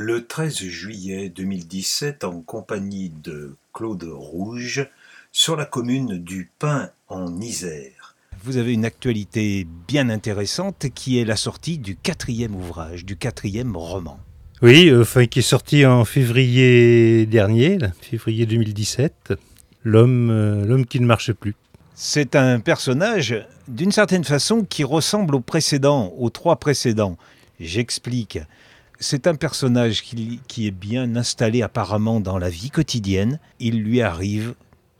Le 13 juillet 2017, en compagnie de Claude Rouge, sur la commune du Pin en Isère. Vous avez une actualité bien intéressante qui est la sortie du quatrième ouvrage, du quatrième roman. Oui, euh, enfin, qui est sorti en février dernier, février 2017, L'homme euh, l'homme qui ne marche plus. C'est un personnage, d'une certaine façon, qui ressemble aux précédents, aux trois précédents. J'explique. C'est un personnage qui, qui, est bien installé apparemment dans la vie quotidienne. Il lui arrive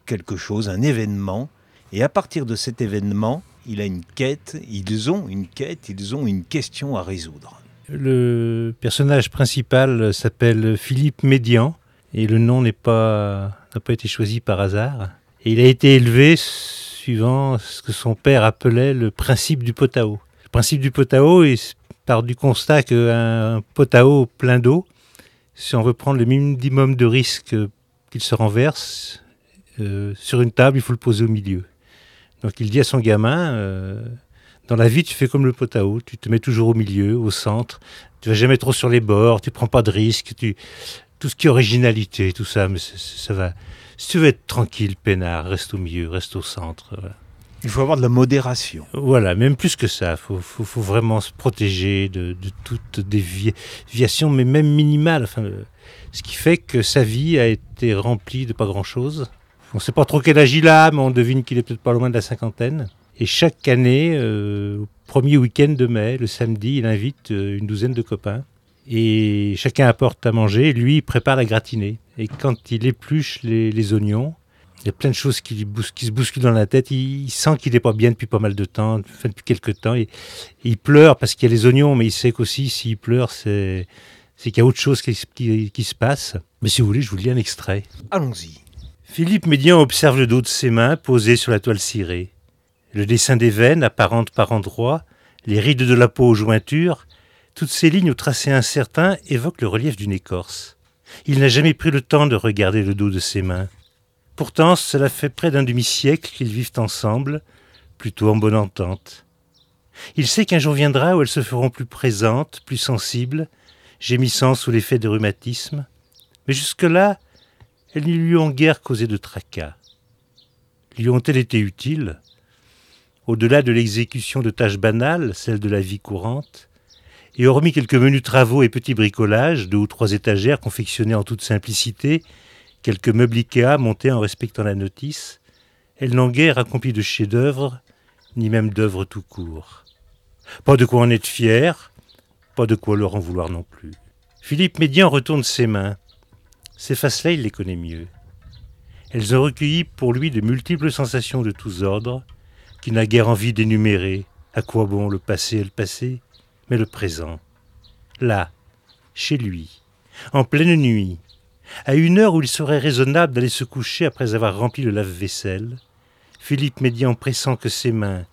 quelque chose, un événement, et à partir de cet événement, il a une quête, ils ont une quête, ils ont une question à résoudre. Le personnage principal s'appelle Philippe Médian, et le nom n'a pas, pas été choisi par hasard. Et il a été élevé suivant ce que son père appelait le principe du potao. Le principe du potao il part du constat qu'un potao plein d'eau, si on veut prendre le minimum de risque qu'il se renverse, euh, sur une table, il faut le poser au milieu. Donc il dit à son gamin, euh, dans la vie, tu fais comme le potao, tu te mets toujours au milieu, au centre, tu vas jamais trop sur les bords, tu prends pas de risques, tout ce qui est originalité, tout ça, mais ça va. Si tu veux être tranquille, peinard, reste au milieu, reste au centre. Il faut avoir de la modération. Voilà, même plus que ça. Il faut, vraiment se protéger de, de toute déviation, mais même minimale. Ce qui fait que sa vie a été remplie de pas grand-chose. On ne sait pas trop quel âge il a, mais on devine qu'il est peut-être pas loin de la cinquantaine. Et chaque année, euh, au premier week-end de mai, le samedi, il invite euh, une douzaine de copains. Et chacun apporte à manger. Lui, il prépare la gratinée. Et quand il épluche les oignons, il y a plein de choses qui, qui se bousculent dans la tête. Il, il sent qu'il n'est pas bien depuis pas mal de temps, enfin, depuis quelques temps. Il pleure parce qu'il y a les oignons, mais il sait qu'aussi, s'il pleure, c'est qu'il y a autre chose qui, qui, qui se passe. Mais si vous voulez, je vous lis un extrait. Allons-y. Philippe Médian observe le dos de ses mains posées sur la toile cirée. Le dessin des veines apparentes par endroits, les rides de la peau aux jointures, toutes ces lignes au tracé incertain évoquent le relief d'une écorce. Il n'a jamais pris le temps de regarder le dos de ses mains. Pourtant, cela fait près d'un demi-siècle qu'ils vivent ensemble, plutôt en bonne entente. Il sait qu'un jour viendra où elles se feront plus présentes, plus sensibles, gémissant sous l'effet de rhumatisme. Mais jusque-là, elles ne lui ont guère causé de tracas. Lui ont-elles été utiles? Au-delà de l'exécution de tâches banales, celles de la vie courante, et hormis quelques menus travaux et petits bricolages, deux ou trois étagères confectionnées en toute simplicité, quelques meubles Ikea montés en respectant la notice, elles n'ont guère accompli de chefs-d'œuvre, ni même d'œuvres tout court. Pas de quoi en être fier, pas de quoi leur en vouloir non plus. Philippe Médian retourne ses mains. Ces faces-là, il les connaît mieux. Elles ont recueilli pour lui de multiples sensations de tous ordres, qu'il n'a guère envie d'énumérer. À quoi bon le passé et le passé, mais le présent. Là, chez lui, en pleine nuit, à une heure où il serait raisonnable d'aller se coucher après avoir rempli le lave-vaisselle, Philippe Médian pressant que ses mains,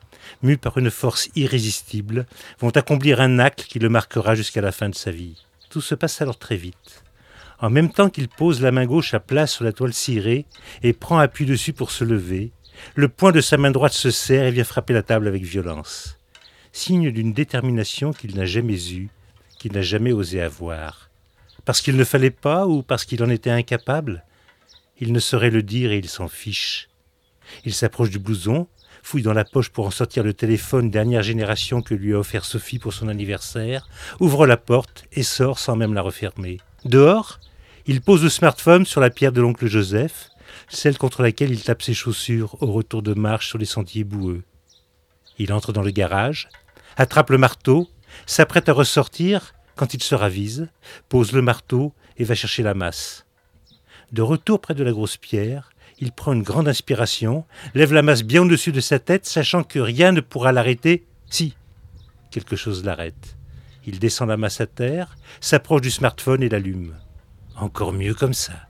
mues par une force irrésistible, vont accomplir un acte qui le marquera jusqu'à la fin de sa vie. Tout se passe alors très vite. En même temps qu'il pose la main gauche à plat sur la toile cirée et prend appui dessus pour se lever, le poing de sa main droite se serre et vient frapper la table avec violence. Signe d'une détermination qu'il n'a jamais eue, qu'il n'a jamais osé avoir. Parce qu'il ne fallait pas ou parce qu'il en était incapable? Il ne saurait le dire et il s'en fiche. Il s'approche du blouson, fouille dans la poche pour en sortir le téléphone dernière génération que lui a offert Sophie pour son anniversaire, ouvre la porte et sort sans même la refermer. Dehors, il pose le smartphone sur la pierre de l'oncle Joseph, celle contre laquelle il tape ses chaussures au retour de marche sur les sentiers boueux. Il entre dans le garage, attrape le marteau, s'apprête à ressortir quand il se ravise, pose le marteau et va chercher la masse. De retour près de la grosse pierre, il prend une grande inspiration, lève la masse bien au-dessus de sa tête, sachant que rien ne pourra l'arrêter. Si, quelque chose l'arrête. Il descend la masse à terre, s'approche du smartphone et l'allume. Encore mieux comme ça.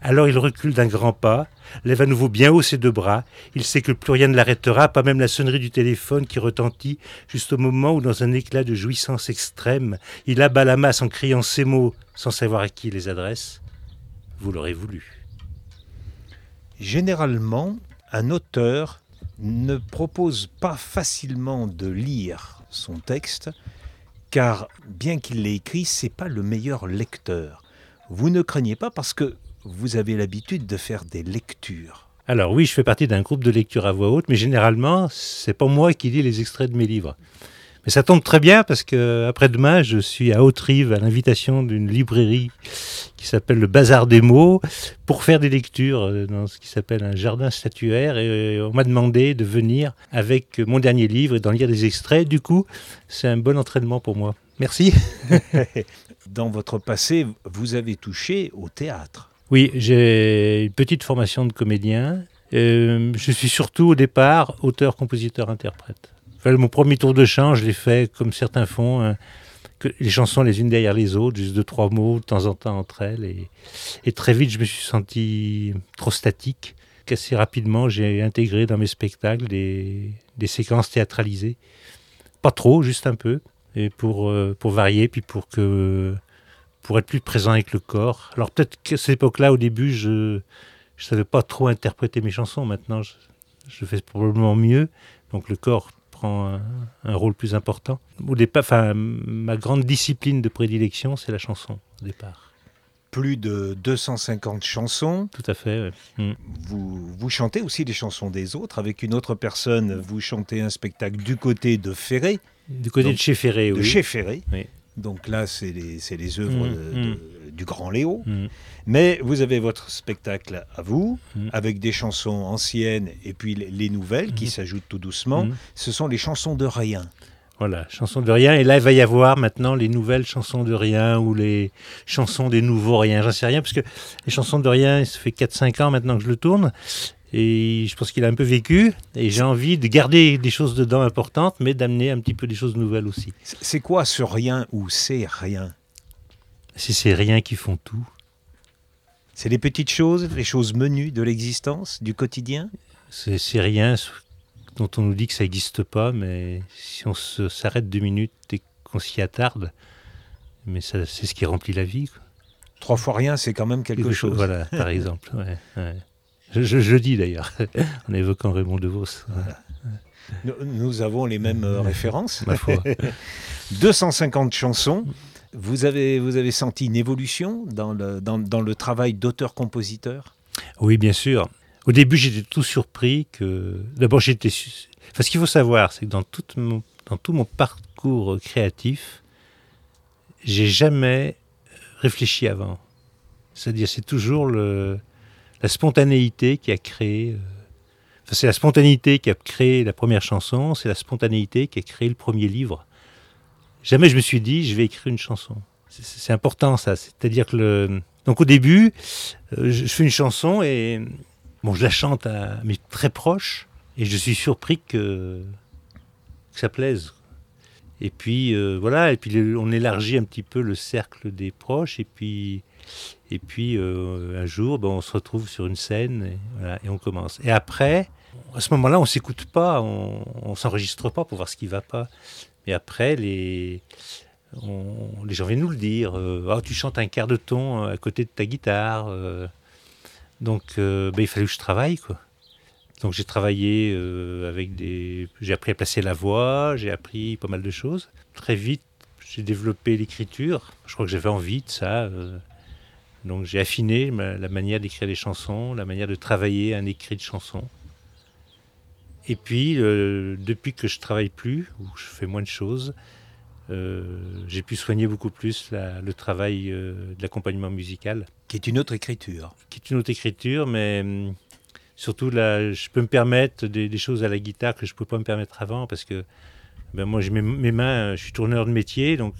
Alors il recule d'un grand pas, lève à nouveau bien haut ses deux bras. Il sait que plus rien ne l'arrêtera, pas même la sonnerie du téléphone qui retentit juste au moment où, dans un éclat de jouissance extrême, il abat la masse en criant ces mots sans savoir à qui il les adresse. Vous l'aurez voulu. Généralement, un auteur ne propose pas facilement de lire son texte. car bien qu'il l'ait écrit, c'est pas le meilleur lecteur. Vous ne craignez pas parce que vous avez l'habitude de faire des lectures. Alors oui, je fais partie d'un groupe de lecture à voix haute, mais généralement, c'est pas moi qui lis les extraits de mes livres. Mais ça tombe très bien parce que après-demain, je suis à Haute-Rive à l'invitation d'une librairie qui s'appelle le Bazar des mots pour faire des lectures euh, dans ce qui s'appelle un jardin statuaire et on m'a demandé de venir avec mon dernier livre et d'en lire des extraits. Du coup, c'est un bon entraînement pour moi. Merci. Dans votre passé, vous avez touché au théâtre. Oui, j'ai une petite formation de comédien. Euh, je suis surtout au départ auteur, compositeur, interprète. Mon premier tour de chant, je l'ai fait comme certains font, hein, les chansons les unes derrière les autres, juste deux, trois mots de temps en temps entre elles. Et, très vite, je me suis senti trop statique. Assez rapidement, j'ai intégré dans mes spectacles des, séquences théâtralisées. Pas trop, juste un peu. Et pour, euh, pour varier, puis pour que pour être plus présent avec le corps. Alors peut-être qu'à cette époque-là, au début, je ne savais pas trop interpréter mes chansons. Maintenant, je, je fais probablement mieux. Donc le corps prend un, rôle plus important. Au départ, enfin, ma grande discipline de prédilection, c'est la chanson au départ. Plus de 250 chansons. Tout à fait. Mm. Vous, vous chantez aussi des chansons des autres avec une autre personne. Vous chantez un spectacle du côté de Ferré. Du côté de chez Ferré, oui. De chez Ferré. Oui. Donc là, c'est les, les, œuvres mm, de, mm. du grand Léo. Mais vous avez votre spectacle à vous, mm. avec des chansons anciennes et puis les, nouvelles qui mm. s'ajoutent tout doucement. Mm. Ce sont les chansons de rien. Voilà, chansons de rien. Et là, il va y avoir maintenant les nouvelles chansons de rien ou les chansons des nouveaux rien. J'en sais rien, parce que les chansons de rien, ça fait 4-5 ans maintenant que je le tourne. Et je pense qu'il a un peu vécu. Et j'ai envie de garder des choses dedans importantes, mais d'amener un petit peu des choses nouvelles aussi. C'est quoi ce rien ou c'est rien? C'est ces rien qui font tout. C'est les petites choses, les choses menues de l'existence, du quotidien? C'est rien dont on nous dit que ça n'existe pas, mais si on s'arrête deux minutes et qu'on s'y attarde, mais c'est ce qui remplit la vie. Trois fois rien, c'est quand même quelque, chose. Voilà, par exemple. Je, dis d'ailleurs, en évoquant Raymond DeVos. Nous, nous, avons les mêmes euh, références. Ma foi. 250 chansons. Vous avez, vous avez senti une évolution dans le, dans, dans le travail d'auteur-compositeur? Oui, bien sûr. Au début, j'étais tout surpris que. D'abord, j'étais. Enfin, ce qu'il faut savoir, c'est que dans, tout mon, dans tout mon parcours créatif, j'ai jamais réfléchi avant. C'est-à-dire, c'est toujours le, la spontanéité qui a créé. Euh, c'est la spontanéité qui a créé la première chanson, c'est la spontanéité qui a créé le premier livre jamais je me suis dit, je vais écrire une chanson. C'est important ça. C'est-à-dire que le... Donc au début, euh, je fais une chanson et bon, je la chante à mes très proches et je suis surpris que, ça plaise. Et puis euh, voilà, et puis on élargit un petit peu le cercle des proches et puis et puis euh, un jour, ben, on se retrouve sur une scène et, on commence. Et après, à ce moment-là, on s'écoute pas, on, on s'enregistre pas pour voir ce qui va pas. Et après, les, les gens viennent nous le dire. oh, tu chantes un quart de ton euh, à côté de ta guitare. Euh. donc, ben, il fallait que je travaille, quoi. Donc, j'ai travaillé avec des. J'ai appris à placer la voix, j'ai appris pas mal de choses. Très vite, j'ai développé l'écriture. Je crois que j'avais envie de ça. Donc, j'ai affiné la manière d'écrire des chansons, la manière de travailler un écrit de chansons. Et puis, euh, depuis que je travaille plus, ou je fais moins de choses, euh, j'ai pu soigner beaucoup plus le travail euh, de l'accompagnement musical. Qui est une autre écriture. Qui est une autre écriture, mais hum, surtout là, je peux me permettre des, choses à la guitare que je ne pouvais pas me permettre avant, parce que ben, moi, j'ai mes, mes, mains, je suis tourneur de métier, donc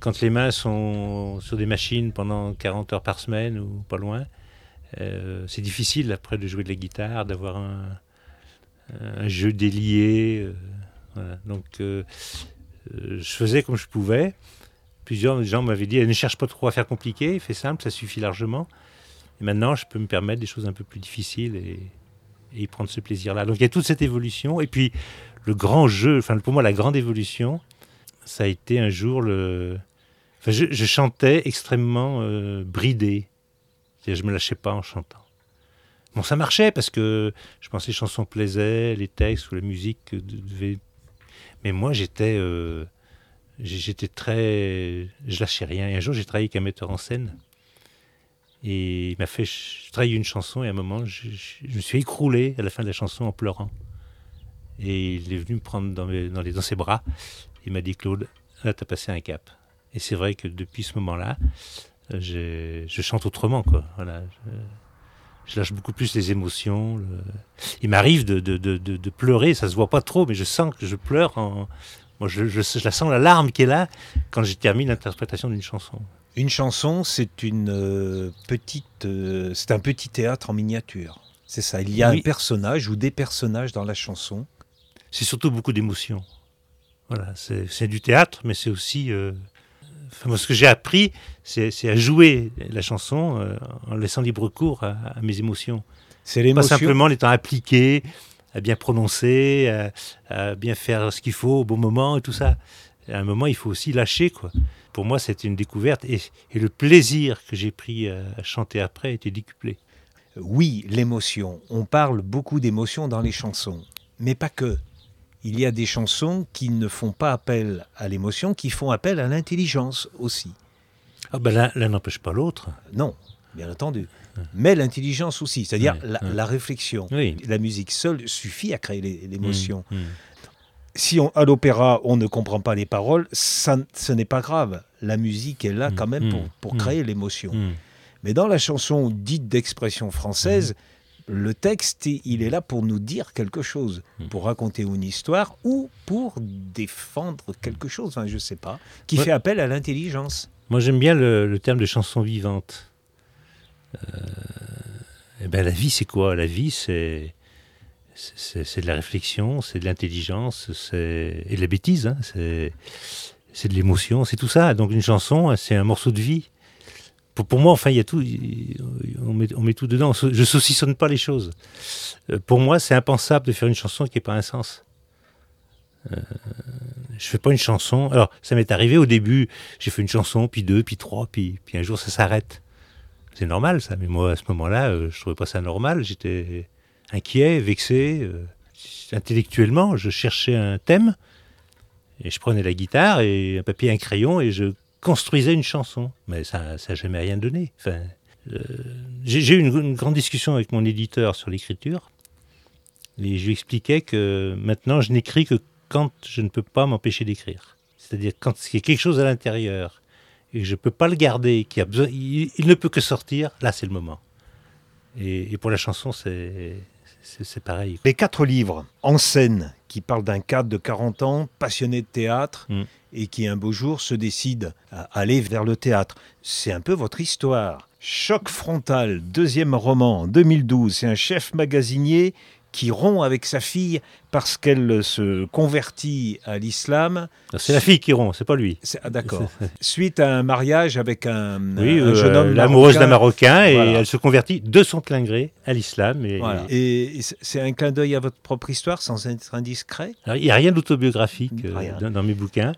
quand les mains sont sur des machines pendant 40 heures par semaine ou pas loin, c'est difficile après de jouer de la guitare, d'avoir un jeu délié. Euh, Donc, euh, euh, je faisais comme je pouvais. Plusieurs gens m'avaient dit ne cherche pas trop à faire compliqué, fais simple, ça suffit largement. Et maintenant, je peux me permettre des choses un peu plus difficiles et, y prendre ce plaisir-là. Donc, il y a toute cette évolution. Et puis, le grand jeu, enfin, pour moi, la grande évolution, ça a été un jour le. Enfin, je, chantais extrêmement bridé. Je me lâchais pas en chantant. Bon, ça marchait parce que je pensais que les chansons plaisaient, les textes ou la musique devaient. Mais moi, j'étais. Euh, j'étais très. Je lâchais rien. Et un jour, j'ai travaillé avec un metteur en scène. Et il m'a fait travailler une chanson. Et à un moment, je, me suis écroulé à la fin de la chanson en pleurant. Et il est venu me prendre dans ses bras. Il m'a dit Claude, là, tu as passé un cap. Et c'est vrai que depuis ce moment-là, je chante autrement. Quoi. Voilà, je, lâche beaucoup plus les émotions. Il m'arrive de, de, de, de, pleurer, ça se voit pas trop, mais je sens que je pleure en, moi, je, la sens la larme qui est là quand je termine l'interprétation d'une chanson. Une chanson, c'est une euh, petite, euh, c'est un petit théâtre en miniature. C'est ça. Il y a un personnage ou des personnages dans la chanson. C'est surtout beaucoup d'émotions. Voilà, c'est du théâtre, mais c'est aussi. Euh, moi, ce que j'ai appris, c'est à jouer la chanson en laissant libre cours à, à mes émotions. C'est l'émotion. Pas simplement en étant appliqué, à bien prononcer, à, bien faire ce qu'il faut au bon moment et tout ça. À un moment, il faut aussi lâcher, quoi. Pour moi, c'était une découverte et, le plaisir que j'ai pris à, chanter après était décuplé. Oui, l'émotion. On parle beaucoup d'émotion dans les chansons, mais pas que. Il y a des chansons qui ne font pas appel à l'émotion, qui font appel à l'intelligence aussi. Ah ben l'un n'empêche pas l'autre. Non, bien entendu mais l'intelligence aussi, c'est-à-dire la, réflexion. La musique seule suffit à créer l'émotion. Mmh, mmh. Si on, à l'opéra, on ne comprend pas les paroles, ça, ce n'est pas grave. La musique est là mmh, quand même pour, pour créer l'émotion. Mais dans la chanson dite d'expression française, le texte, il est là pour nous dire quelque chose, pour raconter une histoire ou pour défendre quelque chose, enfin, je ne sais pas, qui fait appel à l'intelligence. Moi, j'aime bien le, le, terme de chanson vivante. Euh, eh ben, la vie, c'est quoi? La vie, c'est c'est de la réflexion, c'est de l'intelligence, c'est et de la bêtise, hein, c'est de l'émotion, c'est tout ça. Donc une chanson, c'est un morceau de vie. Pour, moi, enfin, il y a tout, on met, on met tout dedans. Je saucissonne pas les choses. Euh, pour moi, c'est impensable de faire une chanson qui n'ait pas un sens. Euh, je fais pas une chanson. Alors, ça m'est arrivé au début, j'ai fait une chanson, puis deux, puis trois, puis, puis un jour ça s'arrête. C'est normal ça, mais moi à ce moment-là, euh, je trouvais pas ça normal. J'étais inquiet, vexé. Euh, intellectuellement, je cherchais un thème et je prenais la guitare et un papier, un crayon et je construisais une chanson. Mais ça, n'a jamais rien donné. Enfin, euh, j'ai eu une, grande discussion avec mon éditeur sur l'écriture et je lui expliquais que maintenant je n'écris que quand je ne peux pas m'empêcher d'écrire. C'est-à-dire quand il y a quelque chose à l'intérieur et je ne peux pas le garder, qui a besoin, il, ne peut que sortir, là c'est le moment. Et, pour la chanson, c'est, c'est, pareil. Les quatre livres en scène qui parlent d'un cadre de 40 ans, passionné de théâtre, mm. et qui un beau jour se décide à aller vers le théâtre. C'est un peu votre histoire. Choc frontal, deuxième roman, 2012. C'est un chef magasinier qui rompt avec sa fille parce qu'elle se convertit à l'islam. C'est la fille qui rompt, c'est pas lui. Ah, D'accord. Suite à un mariage avec un, oui, jeune homme. L'amoureuse d'un Marocain, et elle se convertit de son plein gré à l'islam. Et, et c'est un clin d'œil à votre propre histoire, sans être indiscret? Il n'y a rien d'autobiographique euh, dans, mes bouquins.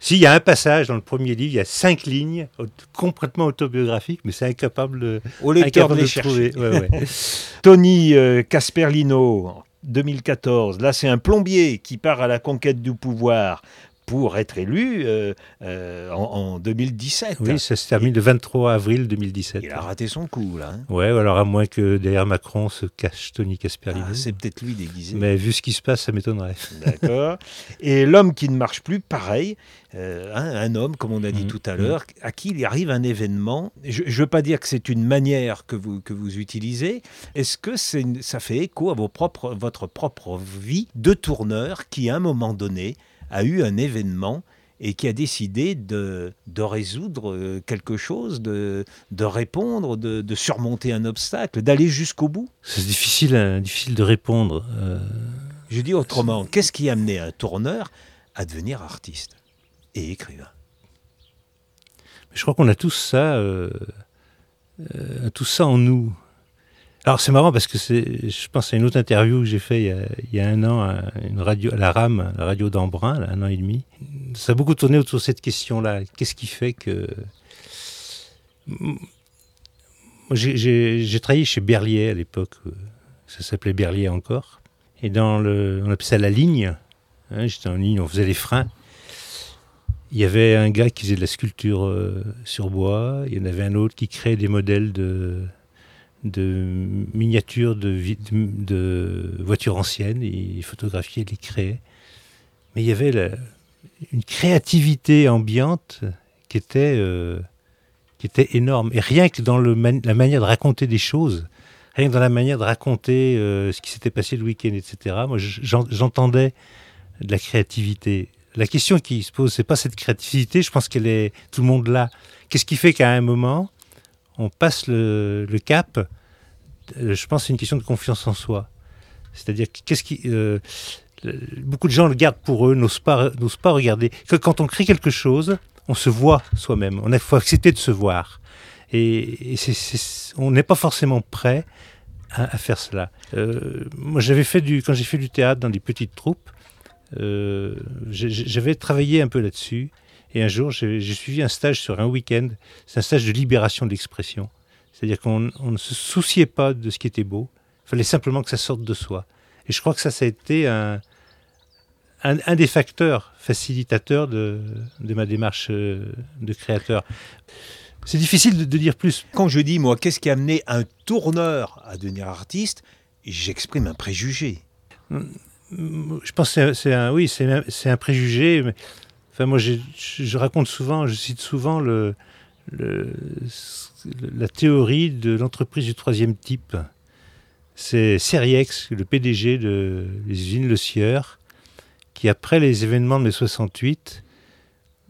S'il y a un passage dans le premier livre, il y a cinq lignes complètement autobiographiques, mais c'est incapable, de, Au lecteur de les trouver. Tony euh, Casperlino, 2014. Là, c'est un plombier qui part à la conquête du pouvoir pour être élu euh, euh, en, 2017. Oui, ça se termine le 23 avril 2017. Il a raté son coup, là. Hein. ouais, alors à moins que derrière Macron se cache Tony Casperlino. Ah, c'est peut-être lui déguisé. Mais vu ce qui se passe, ça m'étonnerait. D'accord. Et l'homme qui ne marche plus, pareil. Euh, hein, un homme, comme on a dit mmh, tout à mmh. l'heure, à qui il arrive un événement. Je ne veux pas dire que c'est une manière que vous, que vous utilisez. Est-ce que ça fait écho à vos propres, votre propre vie de tourneur qui, à un moment donné, a eu un événement et qui a décidé de, de résoudre euh, quelque chose, de, de répondre, de, de, surmonter un obstacle, d'aller jusqu'au bout C'est difficile, hein, difficile de répondre. Euh, Je dis autrement, qu'est-ce qui a amené un tourneur à devenir artiste et écrivain? Je crois qu'on a tous ça, euh, tout ça en nous. Alors c'est marrant parce que c'est, je pense à une autre interview que j'ai fait il y, a, un an à la RAM, la radio d'Embrun, un an et demi. Ça a beaucoup tourné autour de cette question-là. Qu'est-ce qui fait que j'ai travaillé chez Berlier à l'époque, ça s'appelait Berlier encore, et dans le, on appelait ça la ligne. Hein, j'étais en ligne, on faisait les freins. Il y avait un gars qui faisait de la sculpture euh, sur bois, il y en avait un autre qui créait des modèles de, de miniatures de, voitures anciennes, il photographiait, il les créait. Mais il y avait une créativité ambiante qui était, euh, qui était énorme. Et rien que dans la manière de raconter des choses, rien que dans la manière de raconter euh, ce qui s'était passé le week-end, etc., moi j'entendais de la créativité. La question qui se pose, c'est pas cette créativité, je pense qu'elle est tout le monde là. Qu'est-ce qui fait qu'à un moment, on passe le, cap Je pense que c'est une question de confiance en soi. C'est-à-dire, qu'est-ce qui. euh, beaucoup de gens le gardent pour eux, n'osent pas, n'osent pas regarder. Que quand on crée quelque chose, on se voit soi-même. On a- faut accepter de se voir. Et, on n'est pas forcément prêt à, faire cela. Euh, moi, j'avais fait du, quand j'ai fait du théâtre dans des petites troupes, euh, j'avais travaillé un peu là-dessus. Et un jour, j'ai j'ai suivi un stage sur un week-end. C'est un stage de libération de l'expression. C'est-à-dire qu'on on ne se souciait pas de ce qui était beau. Il fallait simplement que ça sorte de soi. Et je crois que ça, ça a été un, un, un des facteurs facilitateurs de, de ma démarche euh, de créateur. C'est difficile de, de dire plus. Quand je dis, moi, qu'est-ce qui a amené un tourneur à devenir artiste, j'exprime un préjugé. Je pense que c'est- un, oui, c'est un, préjugé. Mais, enfin, moi, je, je raconte souvent, je cite souvent le, le- la théorie de l'entreprise du troisième type. C'est Seriex, le PDG de les usines Le Sieur, qui, après les événements de mai 68,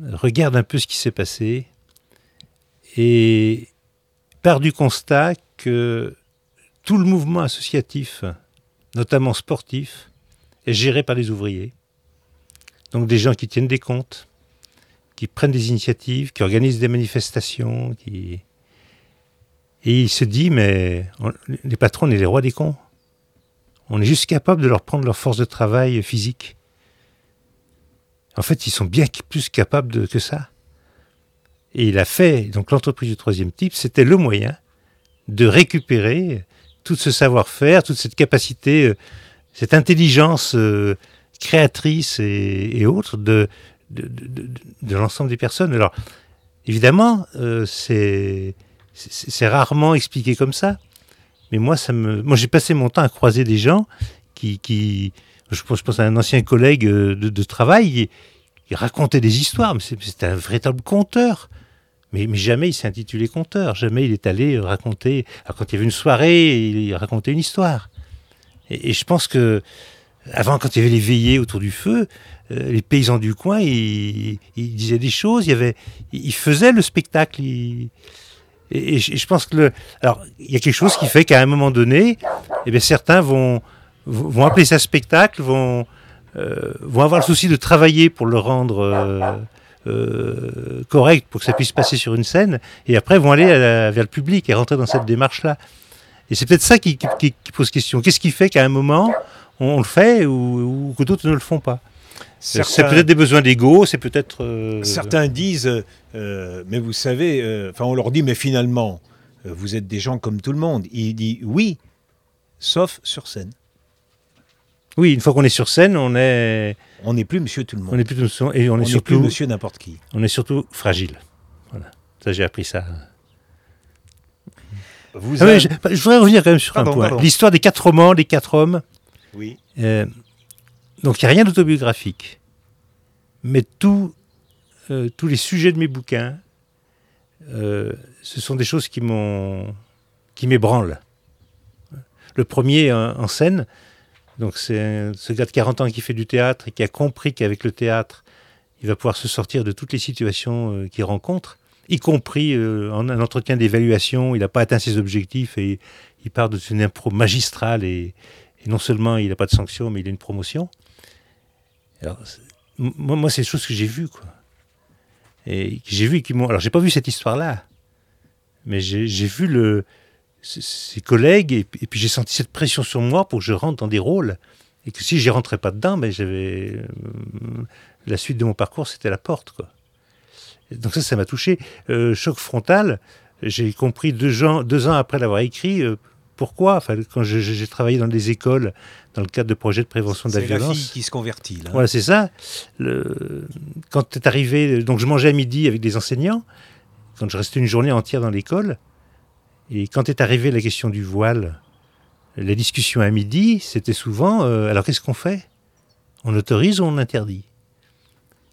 regarde un peu ce qui s'est passé et part du constat que tout le mouvement associatif, notamment sportif, est géré par les ouvriers. Donc des gens qui tiennent des comptes, qui prennent des initiatives, qui organisent des manifestations, qui... Et il se dit, mais les patrons, on est les rois des cons. On est juste capable de leur prendre leur force de travail physique. En fait, ils sont bien plus capables que ça. Et il a fait, donc l'entreprise du troisième type, c'était le moyen de récupérer tout ce savoir-faire, toute cette capacité, euh, cette intelligence euh, créatrice et, et autres de l'ensemble des personnes. Alors, évidemment, euh, c'est c'est rarement expliqué comme ça. Mais moi, ça me, moi, j'ai passé mon temps à croiser des gens qui, je pense, à un ancien collègue euh, de, travail, il, racontait des histoires, mais c'était un véritable conteur. Mais, mais jamais il s'est intitulé conteur, jamais il est allé raconter. Alors, quand il y avait une soirée, il racontait une histoire. Et, je pense que avant, quand il y avait les veillées autour du feu, euh, les paysans du coin, ils, disaient des choses. Il y avait, ils faisaient le spectacle. Et, je, pense que le, alors il y a quelque chose qui fait qu'à un moment donné, eh bien certains vont vont appeler ça spectacle, vont euh, vont avoir le souci de travailler pour le rendre euh, euh, correct, pour que ça puisse passer sur une scène, et après vont aller vers le public et rentrer dans cette démarche-là. Et c'est peut-être ça qui, pose question. Qu'est-ce qui fait qu'à un moment on, le fait ou que d'autres ne le font pas? C'est peut-être des besoins d'ego, c'est peut-être. euh, Certains disent, euh, mais vous savez, euh, enfin on leur dit, mais finalement, euh, vous êtes des gens comme tout le monde. Il dit oui, sauf sur scène. Oui, une fois qu'on est sur scène, on est, On n'est plus monsieur tout le monde. on est plutôt et on On est n'est surtout, plus monsieur n'importe qui. on est surtout fragile. Voilà. Ça, j'ai appris ça. Vous Ah avez- je, je voudrais revenir quand même sur Pardon, un point. pardon. L'histoire des quatre romans, les quatre hommes. Oui. Euh, donc, il n'y a rien d'autobiographique. Mais euh, tous les sujets de mes bouquins, euh, ce sont des choses qui m'ébranlent. Le premier en, scène, donc c'est ce gars de 40 ans qui fait du théâtre et qui a compris qu'avec le théâtre, il va pouvoir se sortir de toutes les situations euh, qu'il rencontre, y compris en un entretien d'évaluation, il n'a pas atteint ses objectifs et il part de impro magistrale et, et non seulement il n'a pas de sanction, mais il a une promotion. Alors, moi, c'est des choses que j'ai vues, quoi. Et que j'ai vu qui m'ont. Alors, j'ai pas vu cette histoire-là, mais j'ai vu le, ses- collègues et, puis- j'ai senti cette pression sur moi pour que je rentre dans des rôles et que si j'y rentrais pas dedans, ben j'avais euh, la suite de mon parcours, c'était la porte, donc ça, ça m'a touché. Euh, choc frontal. J'ai compris deux, gens, deux ans après l'avoir écrit. euh, pourquoi? Enfin, quand j'ai travaillé dans des écoles, dans le cadre de projets de prévention de la C'est la violence. fille qui se convertit, là. Voilà, c'est ça. Le... Quand tu es arrivé, donc je mangeais à midi avec des enseignants, quand je restais une journée entière dans l'école, et quand est arrivée la question du voile, la discussion à midi, c'était souvent euh, alors qu'est-ce qu'on fait? On autorise ou on interdit?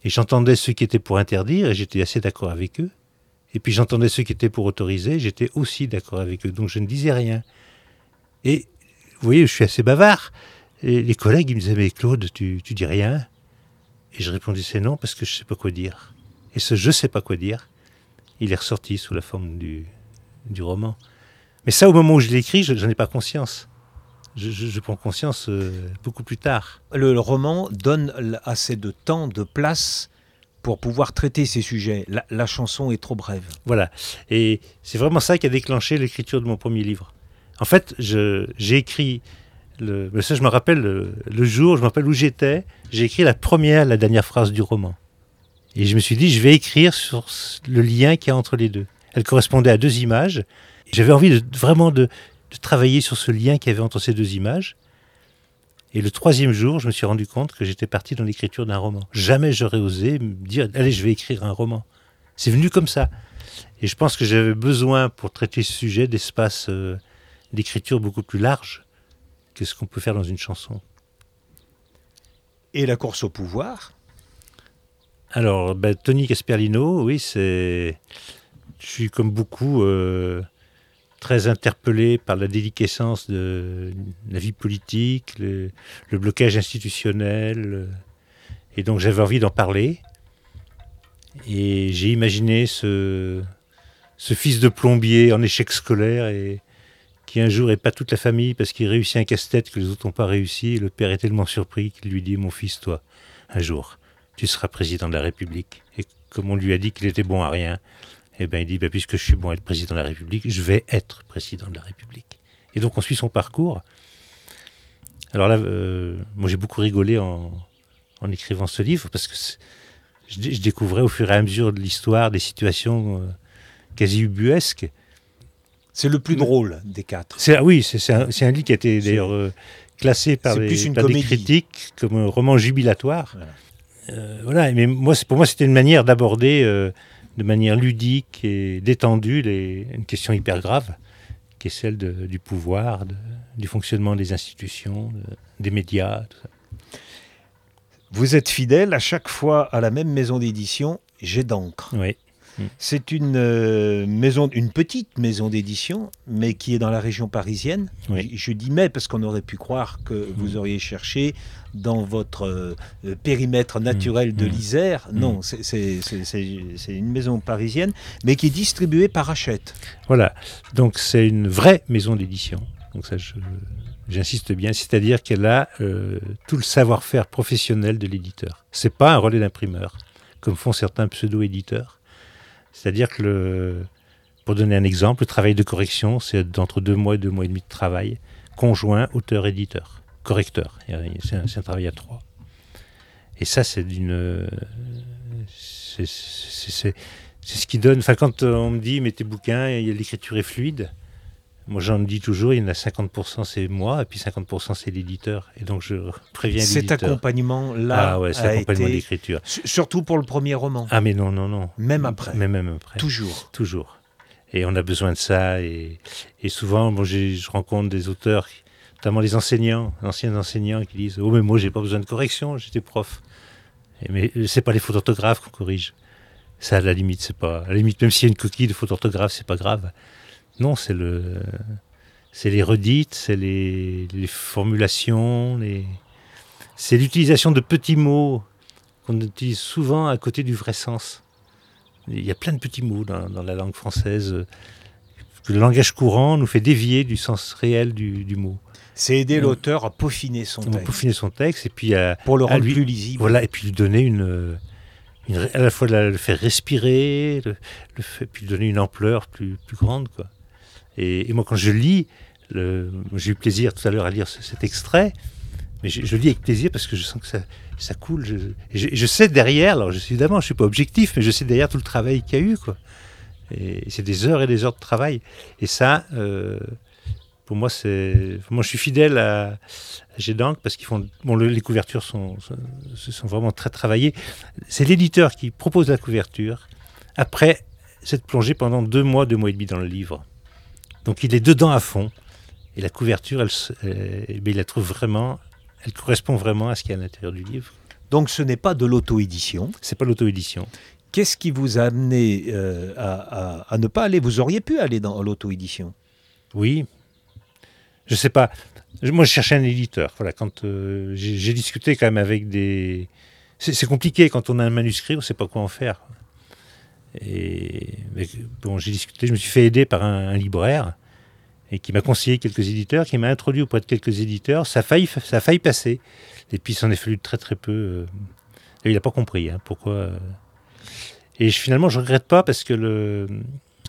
Et j'entendais ceux qui étaient pour interdire, et j'étais assez d'accord avec eux. Et puis j'entendais ceux qui étaient pour autoriser, j'étais aussi d'accord avec eux. Donc je ne disais rien. Et vous voyez, je suis assez bavard. Et les collègues, ils me disaient, mais Claude, tu, tu dis rien Et je répondais, c'est non, parce que je sais pas quoi dire. Et ce je sais pas quoi dire, il est ressorti sous la forme du, du roman. Mais ça, au moment où je l'écris, je n'en ai pas conscience. Je, je- je prends conscience euh, beaucoup plus tard. Le, le roman donne assez de temps, de place pour pouvoir traiter ces sujets. La, la chanson est trop brève. Voilà. Et c'est vraiment ça qui a déclenché l'écriture de mon premier livre. En fait, j'ai écrit, le, ça je me rappelle le, jour, je me rappelle où j'étais, j'ai écrit la première, la dernière phrase du roman. Et je me suis dit, je vais écrire sur le lien qu'il y a entre les deux. Elle correspondait à deux images. J'avais envie vraiment de, de travailler sur ce lien qu'il y avait entre ces deux images. Et le troisième jour, je me suis rendu compte que j'étais parti dans l'écriture d'un roman. Jamais j'aurais osé me dire, allez, je vais écrire un roman. C'est venu comme ça. Et je pense que j'avais besoin, pour traiter ce sujet, d'espace euh, d'écriture beaucoup plus large que ce qu'on peut faire dans une chanson. Et la course au pouvoir, Alors, ben, Tony Casperlino, oui, c'est. Je suis comme beaucoup euh, très interpellé par la déliquescence de la vie politique, le, le blocage institutionnel. euh, et donc, j'avais envie d'en parler. Et j'ai imaginé ce, ce fils de plombier en échec scolaire et qui un jour pas toute la famille parce qu'il réussit un casse-tête que les autres n'ont pas réussi. Le père est tellement surpris qu'il lui dit Mon fils, toi, un jour, tu seras président de la République. Et comme on lui a dit qu'il était bon à rien, eh ben il dit, bah, puisque je suis bon à être président de la République, je vais être président de la République. Et donc on suit son parcours. Alors là, euh, moi j'ai beaucoup rigolé en, écrivant ce livre parce que je découvrais au fur et à mesure de l'histoire des situations euh, quasi ubuesques. C'est le plus drôle des quatre. Ah oui, c'est, un, un livre qui a été d'ailleurs euh, classé par, les, plus une par des critiques comme un roman jubilatoire. Voilà. Euh, voilà, mais moi, pour moi, c'était une manière d'aborder euh, de manière ludique et détendue les, une question hyper grave, qui est celle de- du pouvoir, de- du fonctionnement des institutions, de- des médias. Tout ça. Vous êtes fidèle à chaque fois à la même maison d'édition, J'ai d'encre. Oui. C'est une euh, maison, une petite maison d'édition, mais qui est dans la région parisienne. Oui. Je, je dis mais parce qu'on aurait pu croire que vous auriez cherché dans votre euh, euh, périmètre naturel de Mm. l'Isère. Non, c'est- une maison parisienne, mais qui est distribuée par Hachette. Voilà. Donc c'est une vraie maison d'édition. Donc ça, je- j'insiste bien. C'est-à-dire qu'elle a euh, tout le savoir-faire professionnel de l'éditeur. C'est pas un relais d'imprimeur, comme font certains pseudo-éditeurs. C'est-à-dire que, pour donner un exemple, le travail de correction, c'est d'entre deux mois et deux mois et demi de travail conjoint auteur-éditeur, correcteur. A- C'est un, travail à trois. Et ça, c'est d'une. euh, c'est- ce qui donne. Enfin, quand euh, on me dit, mais tes bouquins, l'écriture est fluide, moi j'en dis toujours, il y en a 50% c'est moi, et puis 50% c'est l'éditeur. Et donc je préviens Cet l'éditeur. accompagnement-là Ah ouais, c'est a l'accompagnement été, d'écriture. su- surtout pour le premier roman, Ah mais non, non, non. même après, Mais même après. toujours. Toujours. Et on a besoin de ça. Et, et souvent, bon, j'ai- je rencontre des auteurs, notamment les enseignants, anciens enseignants, qui disent Oh, mais moi, j'ai pas besoin de correction, j'étais prof. Et, mais c'est pas les fautes d'orthographe qu'on corrige. Ça, à la limite, c'est pas. À la limite, même s'il y a une coquille de fautes d'orthographe, c'est pas grave. Non, c'est le. C'est les redites, c'est les, les formulations, les... c'est l'utilisation de petits mots qu'on utilise souvent à côté du vrai sens. Il y a plein de petits mots dans, dans la langue française euh, que le langage courant nous fait dévier du sens réel du, du mot. C'est aider Mm. l'auteur à peaufiner son texte, peaufiner son texte et puis à, pour le rendre lui- plus lisible. voilà, et puis lui donner une, euh, à la fois le faire respirer, le, le fait- puis lui donner une ampleur plus, plus grande. Quoi. Et, moi, quand je lis, j'ai eu plaisir tout à l'heure à lire ce- cet extrait, mais je, lis avec plaisir parce que je sens que ça, coule. Je, sais derrière, alors je évidemment, je suis pas objectif, mais je sais derrière tout le travail qu'il y a eu. Et c'est des heures et des heures de travail. Et ça, euh, Pour moi, c'est, moi, je suis fidèle à, à Gédank parce qu'ils font, bon, le- les couvertures sont, sont, sont vraiment très travaillées. C'est l'éditeur qui propose la couverture après s'être plongé pendant deux mois, deux mois et demi dans le livre. Donc, il est dedans à fond. Et la couverture, elle, euh, il la trouve vraiment, elle correspond vraiment à ce qu'il y a à l'intérieur du livre. Donc ce n'est pas de l'auto-édition. C'est pas l'auto-édition. Qu'est-ce qui vous a amené euh, à, à- à ne pas aller? Vous auriez pu aller dans l'auto-édition. Oui. Je sais pas. Moi, je cherchais un éditeur. Voilà, quand euh, j'ai discuté quand même avec des. C'est c'est compliqué quand on a un manuscrit, on ne sait pas quoi en faire. Et bon, j'ai discuté. Je me suis fait aider par un, libraire et qui m'a conseillé quelques éditeurs, qui m'a introduit auprès de quelques éditeurs. Ça a failli, ça a failli passer. Et puis, il s'en est fallu très très peu. euh, il n'a pas compris hein, pourquoi. euh. Et finalement, je regrette pas parce que le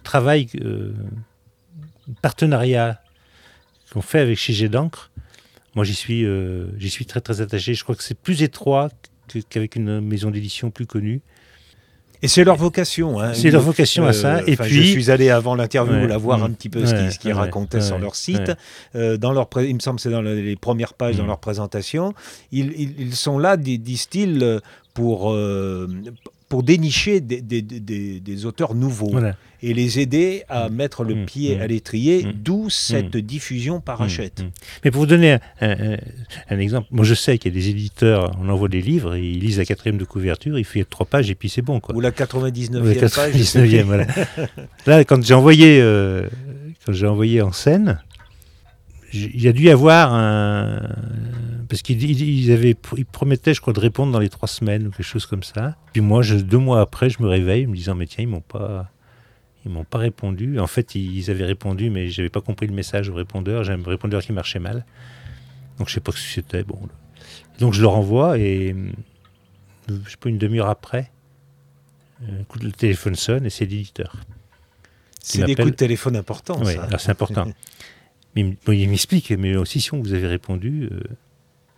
travail, euh, partenariat qu'on fait avec chez d'encre, moi j'y suis, euh, j'y suis très très attaché. Je crois que c'est plus étroit qu'avec une maison d'édition plus connue. Et c'est leur vocation. hein. C'est leur vocation à ça. Et puis- je suis allé avant l'interview Ouais, là voir mm, un petit peu ce qu'ils ouais, ce qu'ils ouais, racontaient sur leur site. Euh, dans leur, il me semble que c'est dans le- les premières pages dans Mm. leur présentation. Ils, ils- ils sont là, di- disent-ils, euh, pour euh, pour dénicher des, des- des- des auteurs nouveaux Voilà. et les aider à mettre le Mm, pied mm, à l'étrier, mm, d'où cette diffusion par Mm, mm. Mais pour vous donner un, un- un exemple, moi je sais qu'il y a des éditeurs, on envoie des livres, ils lisent la quatrième de couverture, il fait trois pages et puis c'est bon. Quoi. Ou la 99e Ou la page. je sais 99e, voilà. Là, quand j'ai envoyé, euh, quand envoyé en scène, il y a dû y avoir un. Parce qu'ils avaient, ils promettaient, je crois, de répondre dans les trois semaines ou quelque chose comme ça. Puis moi, je- deux mois après, je me réveille me disant, mais tiens, ils m'ont pas. Ils m'ont pas répondu. En fait, ils avaient répondu, mais j'avais pas compris le message au répondeur. J'ai un répondeur qui marchait mal. Donc je sais pas ce que c'était. Bon. Donc je leur envoie et euh, je sais pas une demi-heure après, euh, le téléphone sonne et c'est l'éditeur. C'est des coups de téléphone importants. Oui, c'est important. mais il m'explique, mais aussi si on vous avait répondu, euh,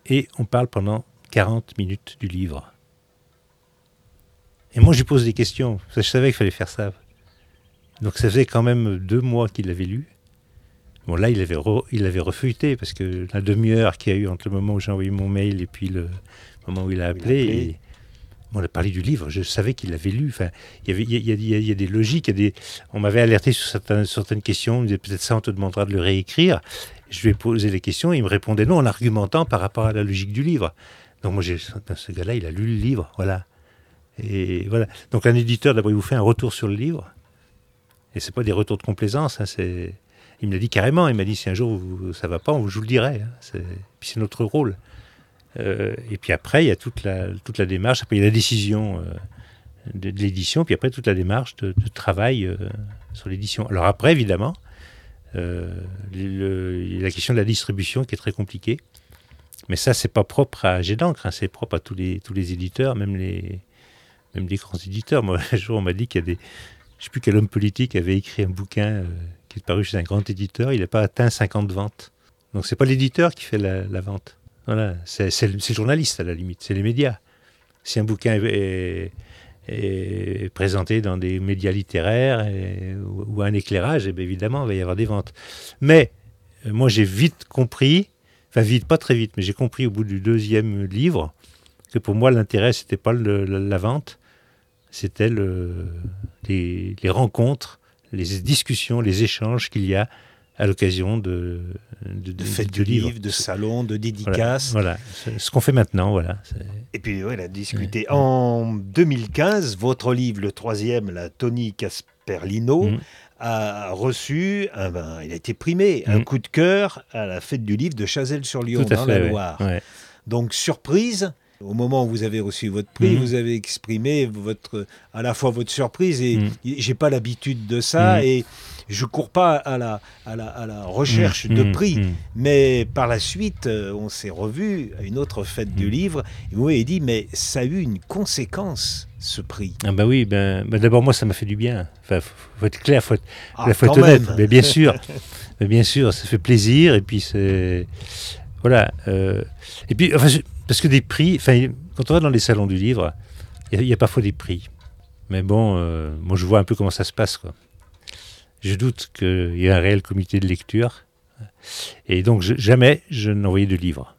et on parle pendant 40 minutes du livre. Et moi, je lui pose des questions. parce que Je savais qu'il fallait faire ça. Donc ça faisait quand même deux mois qu'il l'avait lu. Bon, là, il avait, re- il avait refeuilleté, parce que la demi-heure qu'il y a eu entre le moment où j'ai envoyé mon mail et puis le moment où il a appelé, appelé. Et- on a parlé du livre, je savais qu'il l'avait lu. Enfin, il y, a, des logiques, on m'avait alerté sur certaines, questions, on me disait peut-être ça, on te demandera de le réécrire. Je lui ai posé les questions, il me répondait non en argumentant par rapport à la logique du livre. Donc moi, ce gars-là, il a lu le livre, voilà. Et voilà. Donc un éditeur, d'abord, il vous fait un retour sur le livre. Et c'est pas des retours de complaisance, hein. Il me l'a dit carrément, il m'a dit si un jour vous- ça va pas, on vous le dirait. hein. Puis c'est notre rôle. Euh, et puis après, il y a toute la, toute la démarche. Après, il y a la décision euh, de, l'édition. Puis après, toute la démarche de, travail euh, sur l'édition. Alors après, évidemment, euh, le- la question de la distribution qui est très compliquée. Mais ça, c'est pas propre à Jet d'encre, hein, c'est propre à tous les, tous les éditeurs, même les, même les grands éditeurs. Moi, un jour, on m'a dit qu'il y a des. Je sais plus quel homme politique avait écrit un bouquin qui est paru chez un grand éditeur. Il n'a pas atteint 50 ventes. Donc, c'est pas l'éditeur qui fait la vente. Voilà, c'est journaliste à la limite, c'est les médias. Si un bouquin est, présenté dans des médias littéraires ou, ou un éclairage, eh évidemment, il va y avoir des ventes. Mais euh, moi, j'ai vite compris, enfin vite, pas très vite, mais j'ai compris au bout du deuxième livre que pour moi, l'intérêt, c'était pas la, vente, c'était le- les, les rencontres, les discussions, les échanges qu'il y a à l'occasion de, de, De fêtes du livre, de salons, de dédicaces. Voilà, ce qu'on fait maintenant, voilà. Et puis, ouais, la discuter. En 2015, votre livre, le troisième, la Tony Casperlino, Mhm. a reçu, un, ben, il a été primé, un Mhm. coup de cœur à la fête du livre de à dans fait, la ouais, Loire. Donc, surprise, au moment où vous avez reçu votre prix, Mhm. vous avez exprimé votre, à la fois votre surprise et Mhm. j'ai pas l'habitude de ça et je cours pas à la, à la, à la recherche de Mmh, prix. mmh. Mais par la suite, euh, on s'est revu à une autre fête du livre et vous m'avez dit, mais ça a eu une conséquence, ce prix. Ah bah oui, ben, ben d'abord moi ça m'a fait du bien. Enfin, faut, faut être clair, faut être, Ah, faut être honnête. Mais bien sûr, mais bien sûr, ça fait plaisir et puis c'est voilà. euh, et puis enfin, parce que des prix, enfin, quand on va dans les salons du livre, il y, a- il y a parfois des prix. Mais bon, euh, moi je vois un peu comment ça se passe quoi. Je doute qu'il y ait un réel comité de lecture Et donc, jamais je n'envoyais de livres.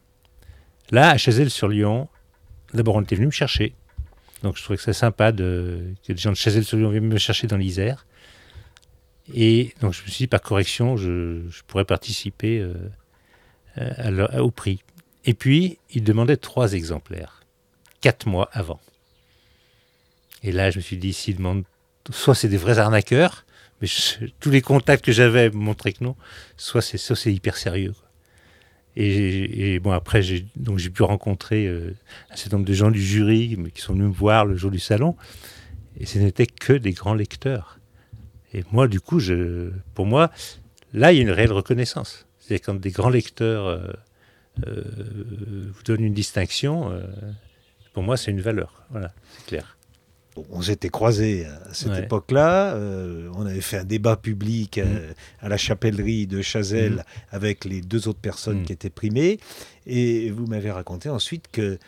Là, à Chazelles-sur-Lyon, d'abord, on était venu me chercher. Donc, je trouvais que c'est sympa que des gens de Chazelles-sur-Lyon viennent me chercher dans l'Isère. Et donc, je me suis dit, par correction, je, pourrais participer euh, leur- au prix. Et puis, ils demandaient trois exemplaires, quatre mois avant. Et là, je me suis dit, s'ils demandent, soit c'est des vrais arnaqueurs, mais tous les contacts que j'avais montraient que non, soit c'est hyper sérieux. Et, bon, après, j'ai donc j'ai pu rencontrer euh, un certain nombre de gens du jury qui sont venus me voir le jour du salon, et ce n'étaient que des grands lecteurs. Et moi, du coup, pour moi, là, il y a une réelle reconnaissance. C'est quand des grands lecteurs euh, euh, vous donnent une distinction, euh, pour moi, c'est une valeur. Voilà, c'est clair. On s'était croisés à cette Ouais. époque-là. euh, on avait fait un débat public euh, à la chapellerie de Chazelles Mhm. avec les deux autres personnes Mhm. qui étaient primées. Et vous m'avez raconté ensuite que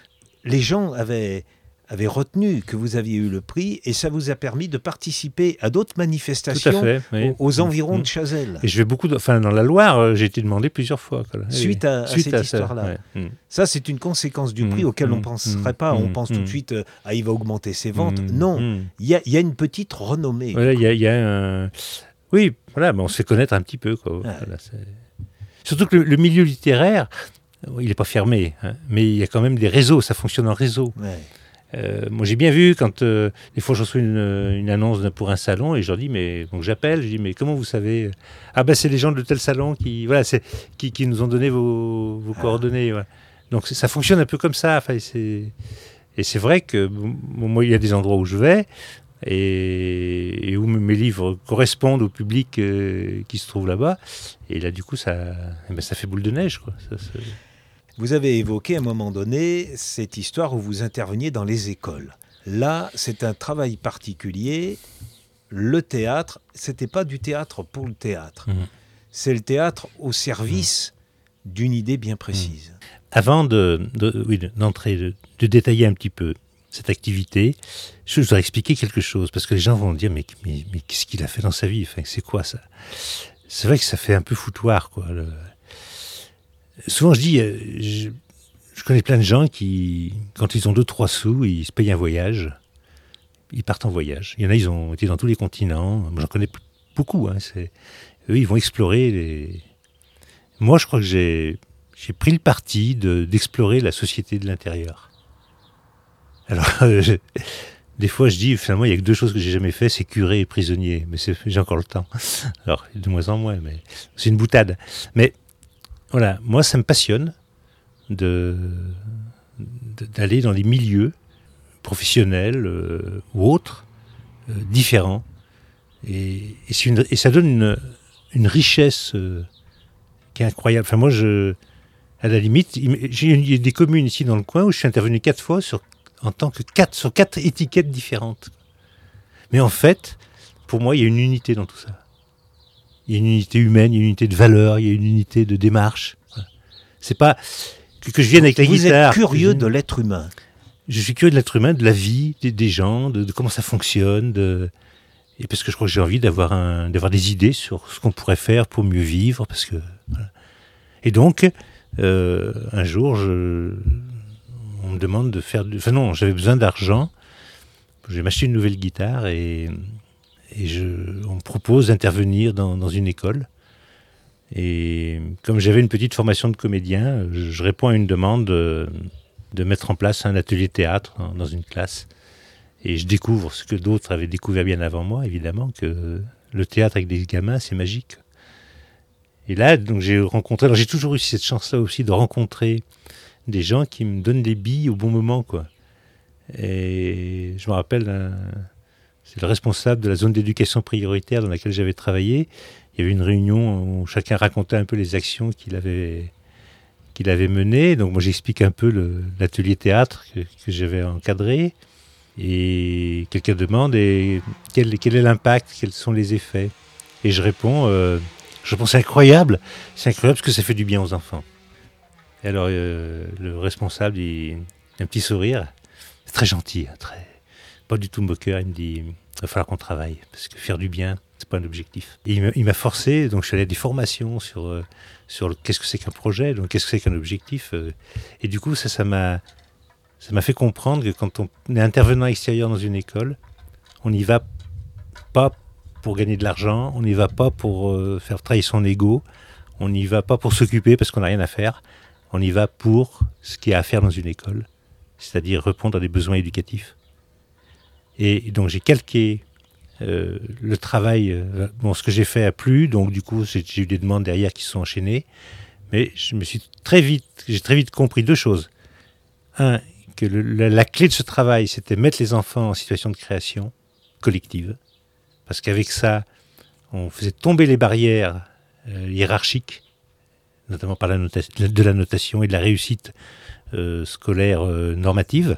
les gens avaient, avaient retenu que vous aviez eu le prix et ça vous a permis de participer à d'autres Tout à manifestations fait. oui. aux, aux environs Mhm. de Chazelles. Et je vais beaucoup, de- enfin dans la Loire, euh, j'ai été demandé plusieurs fois. quoi. Suite à- à cette ça, histoire-là. ouais. Mm. Ça, c'est une conséquence du prix auquel on ne penserait pas. On pense tout de suite, euh, ah, il va augmenter ses ventes. Non, il y, a, il y a une petite renommée. Voilà, y a, il y a un... Oui, voilà, mais on se fait connaître un petit peu. Quoi. Voilà, Surtout que le, le milieu littéraire, il n'est pas fermé, hein, mais il y a quand même des réseaux, ça fonctionne en réseau. Ouais. Euh, moi, j'ai bien vu quand euh, des fois je reçois une, une annonce pour un salon et je leur dis, mais donc j'appelle, je dis, mais comment vous savez? Ah ben c'est les gens de tel salon qui, voilà, c'est qui, qui nous ont donné vos, vos Ah. coordonnées. voilà. Donc ça fonctionne un peu comme ça. Enfin, c'est et c'est vrai que bon, moi, il y a des endroits où je vais et, et où mes livres correspondent au public euh, qui se trouve là-bas. Et là, du coup, ça, eh ben, ça fait boule de neige, quoi. Ça, Vous avez évoqué à un moment donné cette histoire où vous interveniez dans les écoles. Là, c'est un travail particulier. Le théâtre, c'était pas du théâtre pour le théâtre. Mhm. C'est le théâtre au service d'une idée bien précise. Avant de, de- oui, de- d'entrer, de, de détailler un petit peu cette activité, je dois expliquer quelque chose, parce que les gens vont dire, mais, mais, mais qu'est-ce qu'il a fait dans sa vie? Enfin, C'est quoi ça? C'est vrai que ça fait un peu foutoir. Quoi, le- Souvent, je dis, euh, je, connais plein de gens qui, quand ils ont deux, trois sous, ils se payent un voyage, ils partent en voyage. Il y en a, ils ont été dans tous les continents. J'en connais beaucoup. Hein, eux, ils vont explorer les... Moi, je crois que j'ai pris le parti de- d'explorer la société de l'intérieur. Alors, euh, des fois, je dis, finalement, il y a que deux choses que j'ai jamais fait, c'est curé et prisonnier. Mais j'ai encore le temps. Alors, de moins en moins, mais c'est une boutade. Mais voilà, moi, ça me passionne de d'aller dans des milieux professionnels euh, ou autres, euh, différents. Et, et, une- et ça donne une, une richesse euh, qui est incroyable. Enfin, moi, je, à la limite, j'ai des communes ici dans le coin où je suis intervenu quatre fois sur, en tant que quatre, sur quatre étiquettes différentes. Mais en fait, pour moi, il y a une unité dans tout ça. Il y a une unité humaine, il y a une unité de valeur, il y a une unité de démarche. C'est pas que, que je vienne avec la vous guitare. êtes curieux de l'être humain. je suis curieux de l'être humain, de la vie, des, des gens, de, de comment ça fonctionne, de, et parce que je crois que j'ai envie d'avoir un, d'avoir des idées sur ce qu'on pourrait faire pour mieux vivre, parce que voilà. Et donc, euh, un jour, je, on me demande de faire, du- enfin non, j'avais besoin d'argent, je vais m'acheter une nouvelle guitare et, et on me propose d'intervenir dans, une école. Et comme j'avais une petite formation de comédien, je, réponds à une demande. de- mettre en place un atelier théâtre dans, une classe. Et je découvre ce que d'autres avaient découvert bien avant moi, évidemment, que le théâtre avec des gamins, c'est magique. Et là, donc j'ai rencontré, alors j'ai toujours eu cette chance-là aussi de rencontrer des gens qui me donnent des billes au bon moment, quoi. Et je me rappelle, c'est le responsable de la zone d'éducation prioritaire dans laquelle j'avais travaillé. Il y avait une réunion où chacun racontait un peu les actions qu'il avait qu'il avait mené. Donc moi j'explique un peu l'atelier théâtre que, j'avais encadré. Et quelqu'un demande et quel, quel est l'impact, quels sont les effets? Et je réponds, euh, je réponds c'est incroyable, c'est incroyable parce que ça fait du bien aux enfants. Et alors euh, le responsable, il, il a un petit sourire, c'est très gentil, hein, très, pas du tout moqueur, il me dit, il va falloir qu'on travaille, parce que faire du bien, C'est pas un objectif. Et il m'a- forcé, donc je suis allé à des formations sur, euh, sur qu'est-ce que c'est qu'un projet, donc qu'est-ce que c'est qu'un objectif. euh, et du coup, ça, ça m'a, ça m'a fait comprendre que quand on est intervenant extérieur dans une école, on n'y va pas pour gagner de l'argent, on n'y va pas pour euh, faire travailler son ego, on n'y va pas pour s'occuper parce qu'on n'a rien à faire, on y va pour ce qu'il y a à faire dans une école, c'est-à-dire répondre à des besoins éducatifs. Et donc j'ai calqué euh, le travail, euh, bon, ce que j'ai fait a plu, donc du coup j'ai eu des demandes derrière qui se sont enchaînées, mais je me suis très vite, j'ai très vite compris deux choses. Un, que la, clé de ce travail, c'était mettre les enfants en situation de création collective, parce qu'avec ça, on faisait tomber les barrières euh, hiérarchiques, notamment par la de la notation et de la réussite scolaire normative.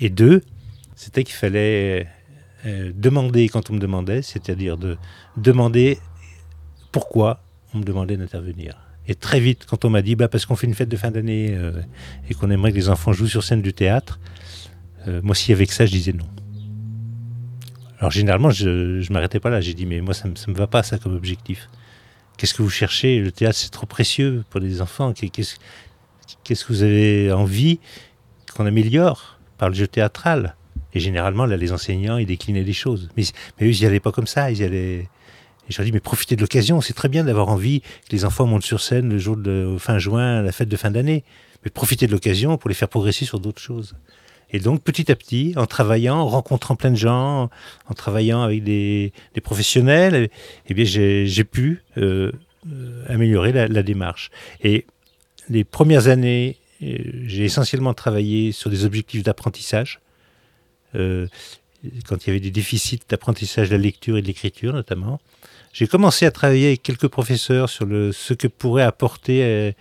Et deux, c'était qu'il fallait euh, demander quand on me demandait, c'est-à-dire de demander pourquoi on me demandait d'intervenir. Et très vite, quand on m'a dit, bah, parce qu'on fait une fête de fin d'année euh, et qu'on aimerait que les enfants jouent sur scène du théâtre, euh, moi, si avec ça, je disais non. Alors généralement, je ne m'arrêtais pas là. J'ai dit, mais moi, ça ne me, va pas, ça, comme objectif. Qu'est-ce que vous cherchez? Le théâtre, c'est trop précieux pour les enfants. Qu'est-ce qu'est-ce que vous avez envie qu'on améliore par le jeu théâtral? Et généralement, là, les enseignants, ils déclinaient les choses. Mais, mais eux, ils n'y allaient pas comme ça. Ils y allaient... Et je leur dis, mais profitez de l'occasion. C'est très bien d'avoir envie que les enfants montent sur scène le jour de fin juin, la fête de fin d'année. Mais profitez de l'occasion pour les faire progresser sur d'autres choses. Et donc, petit à petit, en travaillant, en rencontrant plein de gens, en travaillant avec des, professionnels, eh bien, j'ai pu euh, améliorer la, la, démarche. Et les premières années, euh, j'ai essentiellement travaillé sur des objectifs d'apprentissage. Euh, quand il y avait des déficits d'apprentissage de la lecture et de l'écriture, notamment. J'ai commencé à travailler avec quelques professeurs sur ce que pourrait apporter, euh,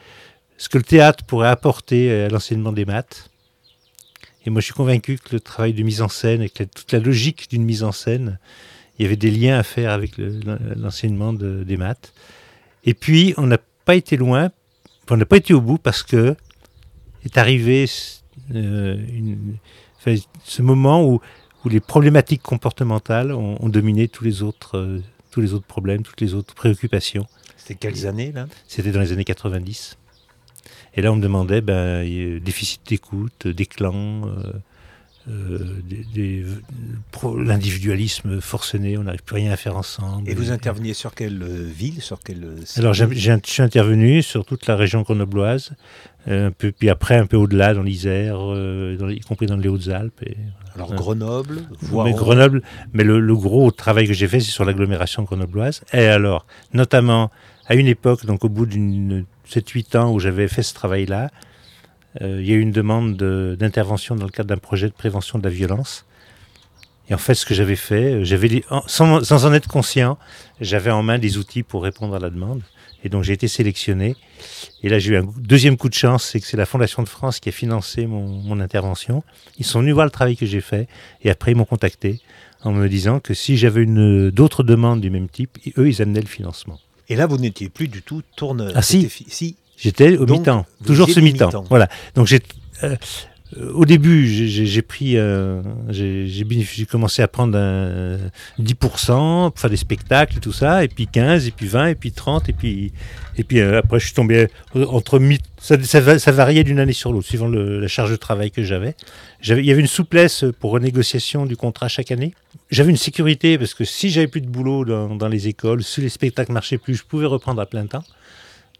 ce que le théâtre pourrait apporter à l'enseignement des maths. Et moi, je suis convaincu que le travail de mise en scène et que toute la logique d'une mise en scène, il y avait des liens à faire avec l'enseignement de, des maths. Et puis, on n'a pas été loin, on n'a pas été au bout parce que est arrivé euh, une, enfin, ce moment où, où, les problématiques comportementales ont, ont dominé tous les autres, euh, tous les autres problèmes, toutes les autres préoccupations. C'était quelles années là? C'était dans les années 90. Et là, on me demandait ben, déficit d'écoute, euh, euh, l'individualisme forcené, on n'arrive plus rien à faire ensemble. Et vous interveniez sur quelle ville sur quelle Alors, je suis intervenu sur toute la région grenobloise, un peu, puis après un peu au-delà, dans l'Isère, euh, y compris dans les Hautes-Alpes. Alors hein. Grenoble, mais Grenoble, mais le, le gros travail que j'ai fait, c'est sur l'agglomération grenobloise. Et alors, notamment à une époque, donc au bout d'une 7-8 ans où j'avais fait ce travail-là, euh, il y a eu une demande d'intervention dans le cadre d'un projet de prévention de la violence. Et en fait, ce que j'avais fait, j'avais sans, sans, en être conscient, j'avais en main des outils pour répondre à la demande. Et donc j'ai été sélectionné. Et là, j'ai eu un deuxième coup de chance, c'est que c'est la Fondation de France qui a financé mon, mon intervention. Ils sont venus voir le travail que j'ai fait, et après ils m'ont contacté en me disant que si j'avais d'autres demandes du même type, eux, ils amenaient le financement. Et là, vous n'étiez plus du tout tourneur. Ah si, si. J'étais au mi-temps, toujours ce mi-temps. Mi voilà. Donc j'ai euh, au début, euh, j'ai commencé à prendre un 10% pour faire des spectacles et tout ça, et puis 15, et puis 20, et puis 30, et puis, euh, après je suis tombé entre ça, ça, variait d'une année sur l'autre, suivant la charge de travail que j'avais. Il y avait une souplesse pour renégociation du contrat chaque année. J'avais une sécurité parce que si j'avais plus de boulot dans, les écoles, si les spectacles marchaient plus, je pouvais reprendre à plein temps.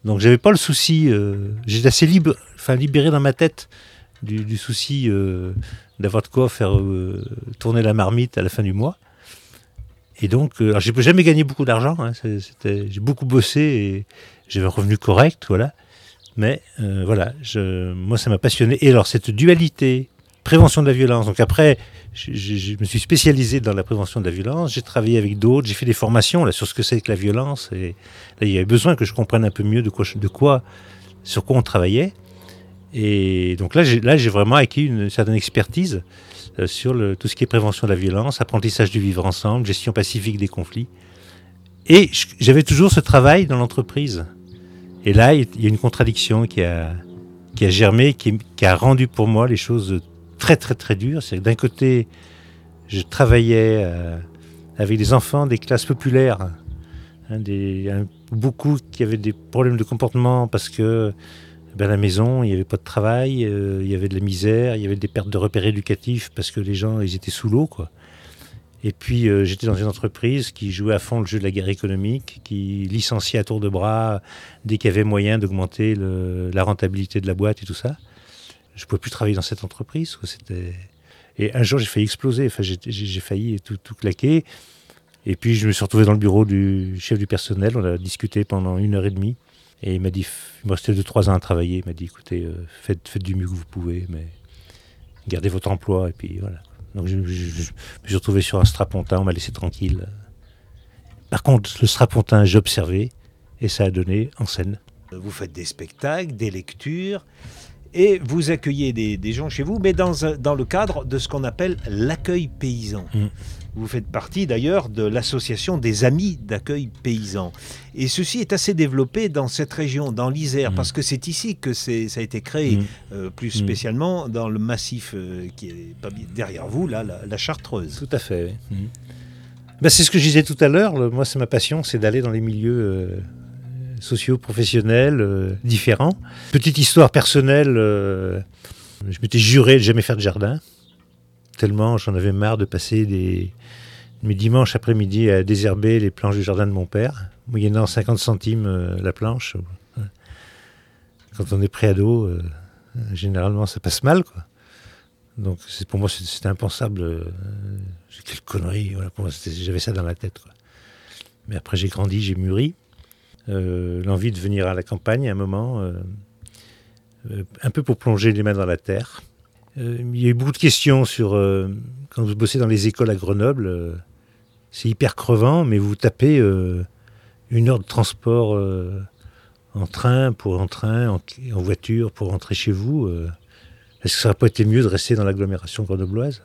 Donc j'avais pas le souci, euh, j'étais assez libre, enfin libéré dans ma tête du, souci d'avoir de quoi faire euh, tourner la marmite à la fin du mois. Et donc, euh, j'ai jamais gagné beaucoup d'argent. Hein, j'ai beaucoup bossé et j'avais un revenu correct, voilà. Mais euh, voilà, je, moi ça m'a passionné. Et alors cette dualité, prévention de la violence. Donc après, je me suis spécialisé dans la prévention de la violence. J'ai travaillé avec d'autres. J'ai fait des formations là sur ce que c'est que la violence. Et là, il y avait besoin que je comprenne un peu mieux de quoi, de quoi, sur quoi on travaillait. Et donc là, j'ai, vraiment acquis une certaine expertise euh, sur tout ce qui est prévention de la violence, apprentissage du vivre ensemble, gestion pacifique des conflits. Et j'avais toujours ce travail dans l'entreprise. Et là, il y a une contradiction qui a, germé, qui, a rendu pour moi les choses très, très, très dures. C'est d'un côté, je travaillais à, avec des enfants des classes populaires. Hein, des, un- beaucoup qui avaient des problèmes de comportement parce que ben, à la maison, il n'y avait pas de travail, euh, il y avait de la misère, il y avait des pertes de repères éducatifs parce que les gens, ils étaient sous l'eau, quoi. Et puis, euh, j'étais dans une entreprise qui jouait à fond le jeu de la guerre économique, qui licenciait à tour de bras dès qu'il y avait moyen d'augmenter la rentabilité de la boîte et tout ça. Je ne pouvais plus travailler dans cette entreprise. quoi. Et un jour, j'ai failli exploser. Enfin, j'ai, failli tout claquer. Et puis, je me suis retrouvé dans le bureau du chef du personnel. On a discuté pendant une heure et demie. Et il m'a dit, il me restait deux, trois ans à travailler. Il m'a dit, écoutez, euh, faites, faites du mieux que vous pouvez, mais gardez votre emploi. Et puis voilà. Donc, je, je- je- je me suis retrouvé sur un strapontin. On m'a laissé tranquille. Par contre, le strapontin, j'ai observé. Et ça a donné en scène. Vous faites des spectacles, des lectures, et vous accueillez des, des gens chez vous, mais dans, dans le cadre de ce qu'on appelle l'accueil paysan. Mm. Vous faites partie d'ailleurs de l'association des amis d'accueil paysan. Et ceci est assez développé dans cette région, dans l'Isère, Mm. parce que c'est ici que ça a été créé, Mm. euh, plus Mm. spécialement dans le massif euh, qui est derrière vous, là, la, la Chartreuse. Tout à fait. oui. Ben, c'est ce que je disais tout à l'heure. Moi, c'est ma passion, c'est d'aller dans les milieux euh, sociaux, professionnels, différents. Petite histoire personnelle. je m'étais juré de jamais faire de jardin, tellement j'en avais marre de passer des mes dimanches après-midi à désherber les planches du jardin de mon père, moyennant 50 centimes euh, la planche. Quand on est préado, euh, généralement ça passe mal, quoi. Donc c'est pour moi c'était impensable. euh, quelle connerie, j'avais ça dans la tête. Mais après j'ai grandi, j'ai mûri. Euh, L'envie de venir à la campagne à un moment, euh, euh, un peu pour plonger les mains dans la terre. Euh, il y a eu beaucoup de questions sur euh, quand vous bossez dans les écoles à Grenoble, euh, c'est hyper crevant, mais vous tapez une heure de transport en train pour en train, en, voiture pour rentrer chez vous. euh, est-ce que ça n'aurait pas été mieux de rester dans l'agglomération grenobloise?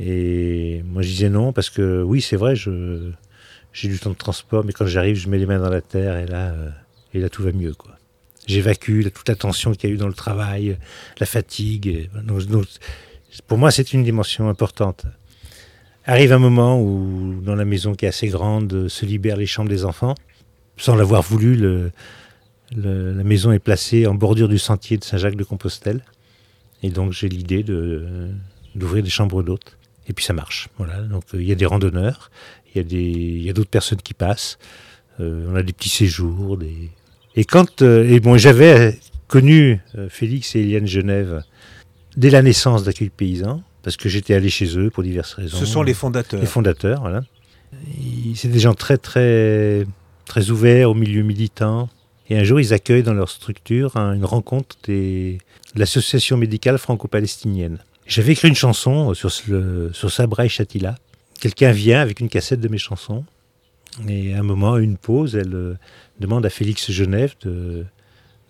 Et moi, je disais non, parce que oui, c'est vrai, j'ai du temps de transport, mais quand j'arrive, je mets les mains dans la terre, et là, euh, et là tout va mieux. quoi. J'évacue toute la tension qu'il y a eu dans le travail, la fatigue. pour moi, c'est une dimension importante. Arrive un moment où, dans la maison qui est assez grande, se libèrent les chambres des enfants. Sans l'avoir voulu, la maison est placée en bordure du sentier de Saint-Jacques-de-Compostelle. Et donc j'ai l'idée d'ouvrir des chambres d'hôtes. Et puis ça marche. Voilà. Donc euh, il y a des randonneurs, il y a d'autres personnes qui passent. Euh, on a des petits séjours. Des... Et quand euh, et bon, j'avais connu euh, Félix et Eliane Genève dès la naissance d'Accueil Paysan, parce que j'étais allé chez eux pour diverses raisons. Ce sont les fondateurs. Les fondateurs, voilà. C'est des gens très, très, très ouverts au milieu militant. Et un jour, ils accueillent dans leur structure un- une rencontre des- de l'association médicale franco-palestinienne. J'avais écrit une chanson sur, le, sur Sabra et Shatila. Quelqu'un vient avec une cassette de mes chansons. Et à un moment, à une pause, elle euh, demande à Félix Genève de,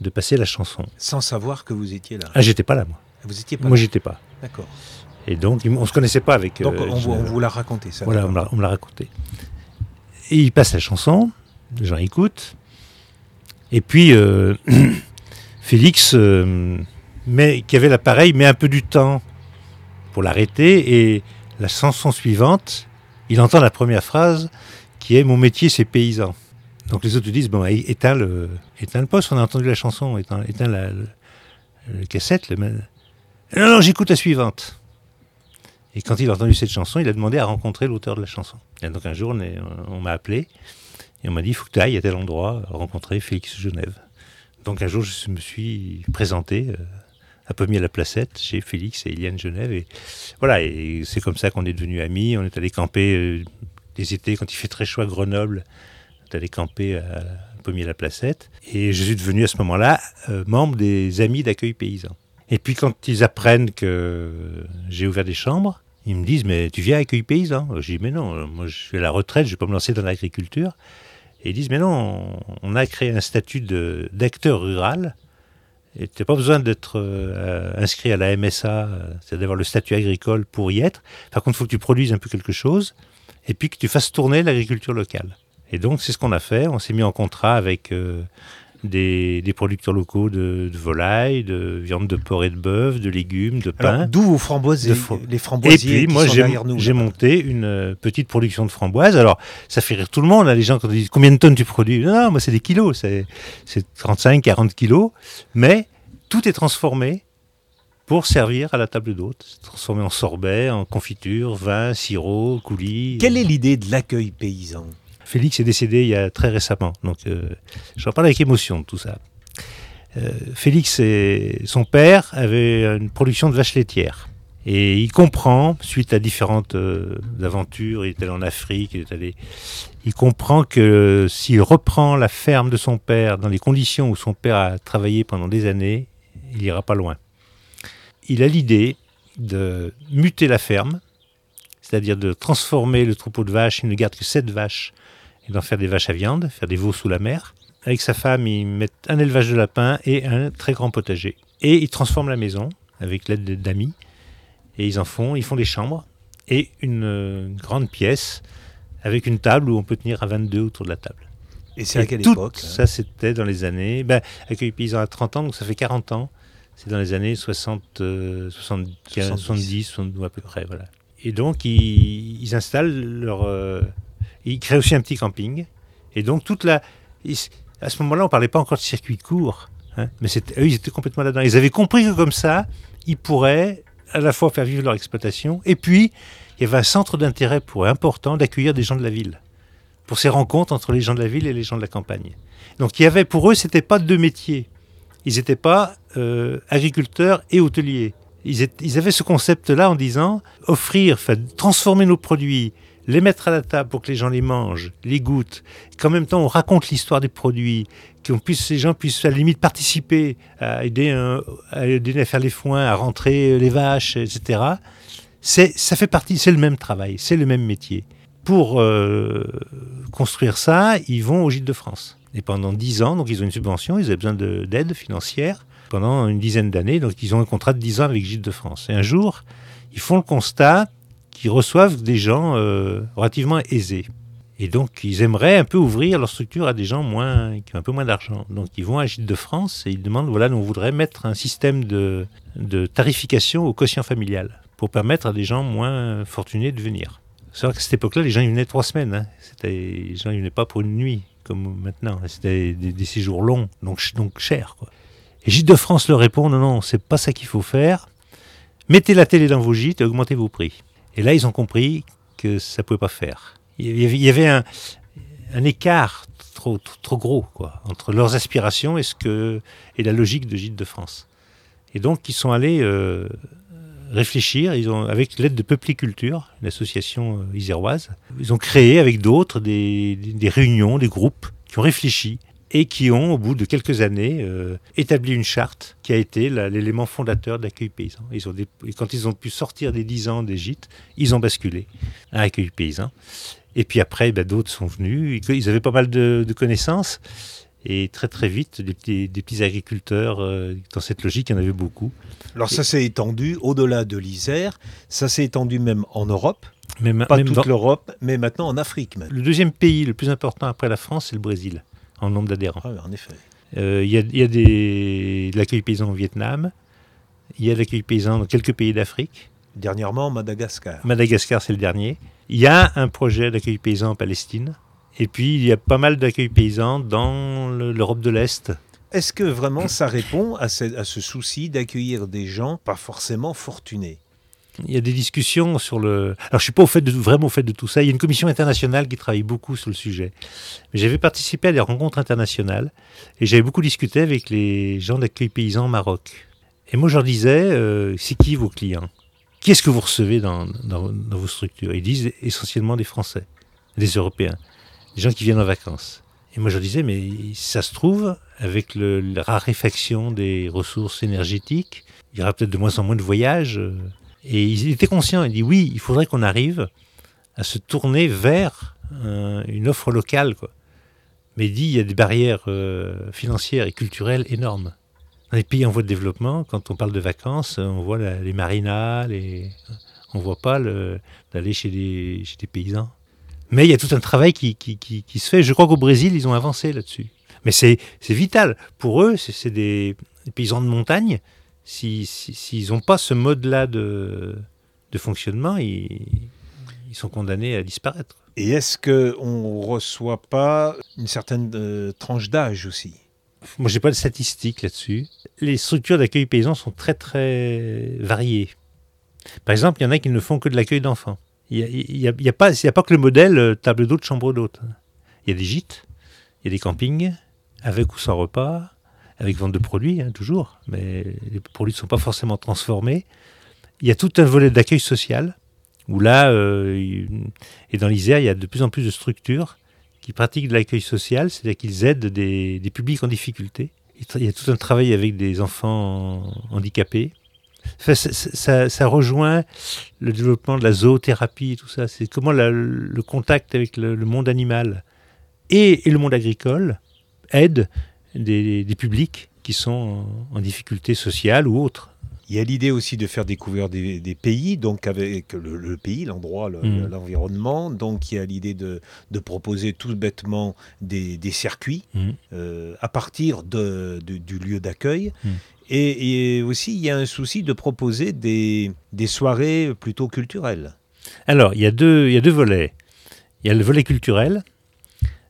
de passer la chanson. Sans savoir que vous étiez là. Ah, j'étais pas là, moi. Vous étiez pas Moi, là. j'étais pas. D'accord. Et donc, on se connaissait pas avec. Donc euh, on, vous, on Genève. vous l'a raconté ça. Voilà, on me l'a- on me l'a raconté. Et il passe la chanson, les gens écoutent. Et puis, euh, Félix, met- qui avait l'appareil, met un peu du temps pour l'arrêter. Et la chanson suivante, il entend la première phrase Mon métier, c'est paysan. Donc les autres disent Bon, é- éteins le, éteins le poste, on a entendu la chanson, éteins, éteins la, cassette. Le, non, non, j'écoute la suivante. Et quand il a entendu cette chanson, il a demandé à rencontrer l'auteur de la chanson. Et donc un jour, on, m'a appelé et on m'a dit il faut que tu ailles à tel endroit rencontrer Félix Genève. Donc un jour, je me suis présenté euh, à Pommier à la Placette chez Félix et Eliane Genève. Et voilà, et c'est comme ça qu'on est devenus amis. On est allé camper étés quand il fait très chaud à Grenoble. Allé camper à Pommier à la Placette. Et je suis devenu à ce moment-là euh, membre des Amis d'accueil paysan. Et puis quand ils apprennent que j'ai ouvert des chambres, ils me disent mais tu viens à accueil paysan? Je dis mais non, moi je suis à la retraite, je vais pas me lancer dans l'agriculture. Et ils disent mais non, on a créé un statut d'acteur rural. Et tu n'as pas besoin d'être euh, inscrit à la MSA, euh, c'est d'avoir le statut agricole pour y être. Par contre, il faut que tu produises un peu quelque chose et puis que tu fasses tourner l'agriculture locale. Et donc, c'est ce qu'on a fait. On s'est mis en contrat avec euh, des, des producteurs locaux de, de volailles, de viande de porc et de bœuf, de légumes, de pain. D'où vos framboisiers, fro- les Et framboisiers puis, qui moi, j'ai monté une euh, petite production de framboises. Alors, ça fait rire tout le monde. Là, les gens, quand ils disent combien de tonnes tu produis? Non, non, moi, c'est des kilos. C'est c'est 35, 40 kilos. Mais tout est transformé pour servir à la table d'hôte. Transformé en sorbet, en confiture, vin, sirop, coulis. Quelle est l'idée de l'accueil paysan? Félix est décédé il y a très récemment. Donc, euh, j'en parle avec émotion de tout ça. Euh, Félix et son père avaient une production de vaches laitières. Et il comprend, suite à différentes euh, aventures, il est allé en Afrique, il est allé. Il comprend que s'il reprend la ferme de son père dans les conditions où son père a travaillé pendant des années, il ira pas loin. Il a l'idée de muter la ferme, c'est-à-dire de transformer le troupeau de vaches, il ne garde que sept vaches, et d'en faire des vaches à viande, faire des veaux sous la mer. Avec sa femme, ils mettent un élevage de lapins et un très grand potager. Et ils transforment la maison avec l'aide d'amis. Et ils en font, ils font des chambres et une, une grande pièce avec une table où on peut tenir à 22 autour de la table. Et c'est à quelle époque Ça, c'était dans les années. Ben, Accueil Paysan a 30 ans, donc ça fait 40 ans. C'est dans les années 60, euh, 75, 70. 70, 72 à peu près. Voilà. Et donc, ils, ils installent leur. euh, ils créent aussi un petit camping. Et donc, toute la. ils- à ce moment-là, on ne parlait pas encore de circuit court. hein, mais eux, ils étaient complètement là-dedans. Ils avaient compris que comme ça, ils pourraient à la fois faire vivre leur exploitation. Et puis, il y avait un centre d'intérêt pour eux important d'accueillir des gens de la ville. Pour ces rencontres entre les gens de la ville et les gens de la campagne. Donc il y avait pour eux, c'était pas deux métiers. Ils n'étaient pas euh, agriculteurs et hôteliers. Ils, avaient ce concept-là en disant offrir, transformer nos produits, les mettre à la table pour que les gens les mangent, les goûtent, qu'en même temps on raconte l'histoire des produits, qu'on puisse, les gens puissent à la limite participer à aider, un- à aider à faire les foins, à rentrer les vaches, etc. C'est, ça fait partie, c'est le même travail, c'est le même métier. Pour euh, construire ça, ils vont au Gîte de France. Et pendant 10 ans, donc ils ont une subvention, ils avaient besoin de- d'aide financière pendant une dizaine d'années, donc ils ont un contrat de 10 ans avec Gîte de France. Et un jour, ils font le constat qu'ils reçoivent des gens euh, relativement aisés. Et donc, ils aimeraient un peu ouvrir leur structure à des gens moins, qui ont un peu moins d'argent. Donc, ils vont à Gîte de France et ils demandent, voilà, nous, on voudrait mettre un système de, tarification au quotient familial pour permettre à des gens moins fortunés de venir. C'est vrai qu'à cette époque-là, les gens ils venaient trois semaines. hein. Les gens ils venaient pas pour une nuit comme maintenant. C'était des, séjours longs, donc, donc chers. Quoi. Et Gîte de France leur répond non, non, c'est pas ça qu'il faut faire. Mettez la télé dans vos gîtes et augmentez vos prix. Et là, ils ont compris que ça pouvait pas faire. Il y avait, un, écart trop, trop, gros quoi, entre leurs aspirations et, ce que, et la logique de Gîte de France. Et donc, ils sont allés euh, réfléchir, ils ont, avec l'aide de Peupliculture, une association euh, iséroise, ils ont créé avec d'autres des réunions, des groupes qui ont réfléchi et qui ont, au bout de quelques années, euh, établi une charte qui a été l'élément fondateur d'accueil paysan. Ils ont des- et quand ils ont pu sortir des 10 ans des gîtes, ils ont basculé à accueil paysan. Et puis après, ben, d'autres sont venus, ils- avaient pas mal de, de connaissances. Et très très vite, des petits, des petits agriculteurs, euh, dans cette logique, il y en avait beaucoup. Alors ça s'est étendu au-delà de l'Isère, ça s'est étendu même en Europe, Mais ma- pas même toute dans- l'Europe, mais maintenant en Afrique même. Le deuxième pays le plus important après la France, c'est le Brésil, en nombre d'adhérents. Ah, en effet. Euh, Il y a, il y a des, de l'accueil paysan au Vietnam, il y a de l'accueil paysan dans quelques pays d'Afrique. Dernièrement, Madagascar. Madagascar, c'est le dernier. Il y a un projet d'accueil paysan en Palestine. Et puis, il y a pas mal d'accueil paysan dans le- l'Europe de l'Est. Est-ce que vraiment ça répond à ce, à ce souci d'accueillir des gens pas forcément fortunés? Il y a des discussions sur le. Alors, je suis pas au fait de, vraiment au fait de tout ça. Il y a une commission internationale qui travaille beaucoup sur le sujet. Mais j'avais participé à des rencontres internationales et j'avais beaucoup discuté avec les gens d'accueil paysan au Maroc. Et moi, je leur disais, euh, c'est qui vos clients? Qui est-ce que vous recevez dans, dans- dans vos structures? Ils disent essentiellement des Français, des Européens, des gens qui viennent en vacances. Et moi, je leur disais, mais ça se trouve, avec le- la raréfaction des ressources énergétiques, il y aura peut-être de moins en moins de voyages. Et ils étaient conscients. Ils disent oui, il faudrait qu'on arrive à se tourner vers euh, une offre locale. Quoi. Mais il dit il y a des barrières euh, financières et culturelles énormes. Dans les pays en voie de développement, quand on parle de vacances, on voit les marinas, on voit pas le- d'aller chez des, paysans. Mais il y a tout un travail qui se fait. Je crois qu'au Brésil, ils ont avancé là-dessus. Mais c'est vital. Pour eux, c'est des, paysans de montagne. S'ils si, n'ont pas ce mode-là de, de fonctionnement, ils, ils sont condamnés à disparaître. Et est-ce qu'on ne reçoit pas une certaine euh, tranche d'âge aussi? Moi, j'ai pas de statistiques là-dessus. Les structures d'accueil paysan sont très, très variées. Par exemple, il y en a qui ne font que de l'accueil d'enfants. Il n'y a, a, pas, a pas que le modèle euh, table d'hôte, chambre d'hôte. Il y a des gîtes, il y a des campings, avec ou sans repas, avec vente de produits, hein, toujours, mais les produits ne sont pas forcément transformés. Il y a tout un volet d'accueil social où là, euh, et dans l'Isère, il y a de plus en plus de structures qui pratiquent de l'accueil social, c'est-à-dire qu'ils aident des, publics en difficulté. Il y a tout un travail avec des enfants handicapés. ça, rejoint le développement de la zoothérapie et tout ça. C'est comment le contact avec le, monde animal et, le monde agricole aide des, publics qui sont en difficulté sociale ou autre. Il y a l'idée aussi de faire découvrir des, pays, donc avec le, pays, l'endroit, mm. l'environnement. Donc il y a l'idée de, proposer tout bêtement des, circuits mm. euh, à partir de, du lieu d'accueil. Mm. Et, aussi, il y a un souci de proposer des, soirées plutôt culturelles. Alors, il y, a deux, il y a deux volets. Il y a le volet culturel,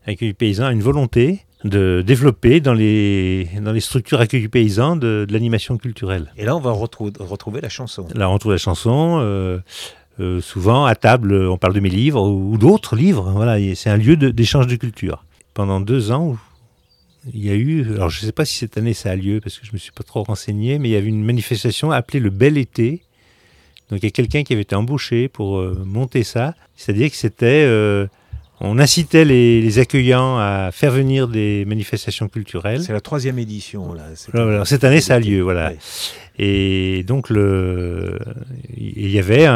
avec les paysans, une volonté de développer dans les, dans les structures accueil paysans de, de l'animation culturelle. Et là, on va retrouver la chanson. Là, on retrouve la chanson. Euh, euh, souvent, à table, on parle de mes livres ou, d'autres livres. Voilà, c'est un lieu d'échange de, culture. Pendant deux ans, il y a eu, alors je ne sais pas si cette année ça a lieu parce que je ne me suis pas trop renseigné, mais il y avait une manifestation appelée le Bel Été. Donc il y a quelqu'un qui avait été embauché pour euh, monter ça. C'est-à-dire que c'était on incitait les, accueillants à faire venir des manifestations culturelles. C'est la troisième édition. Là. cette année, ça a lieu. Voilà. Et donc, le... il y avait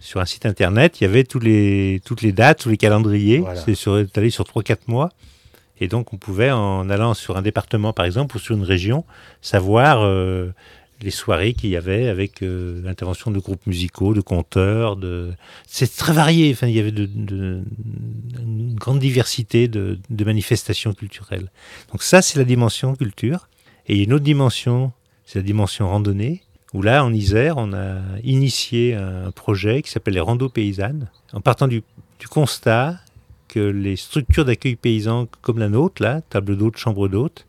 sur un site internet, il y avait tous les, toutes les dates, tous les calendriers. C'était sur, allé sur 3-4 mois. Et donc, on pouvait, en allant sur un département, par exemple, ou sur une région, savoir euh, les soirées qu'il y avait avec euh, l'intervention de groupes musicaux, de conteurs. C'est très varié. Il y avait de, une grande diversité de, manifestations culturelles. Donc ça, c'est la dimension culture. Et une autre dimension, c'est la dimension randonnée, où là, en Isère, on a initié un projet qui s'appelle les randos paysannes, en partant du, du constat que les structures d'accueil paysan comme la nôtre, là, table d'hôte, chambre d'hôte,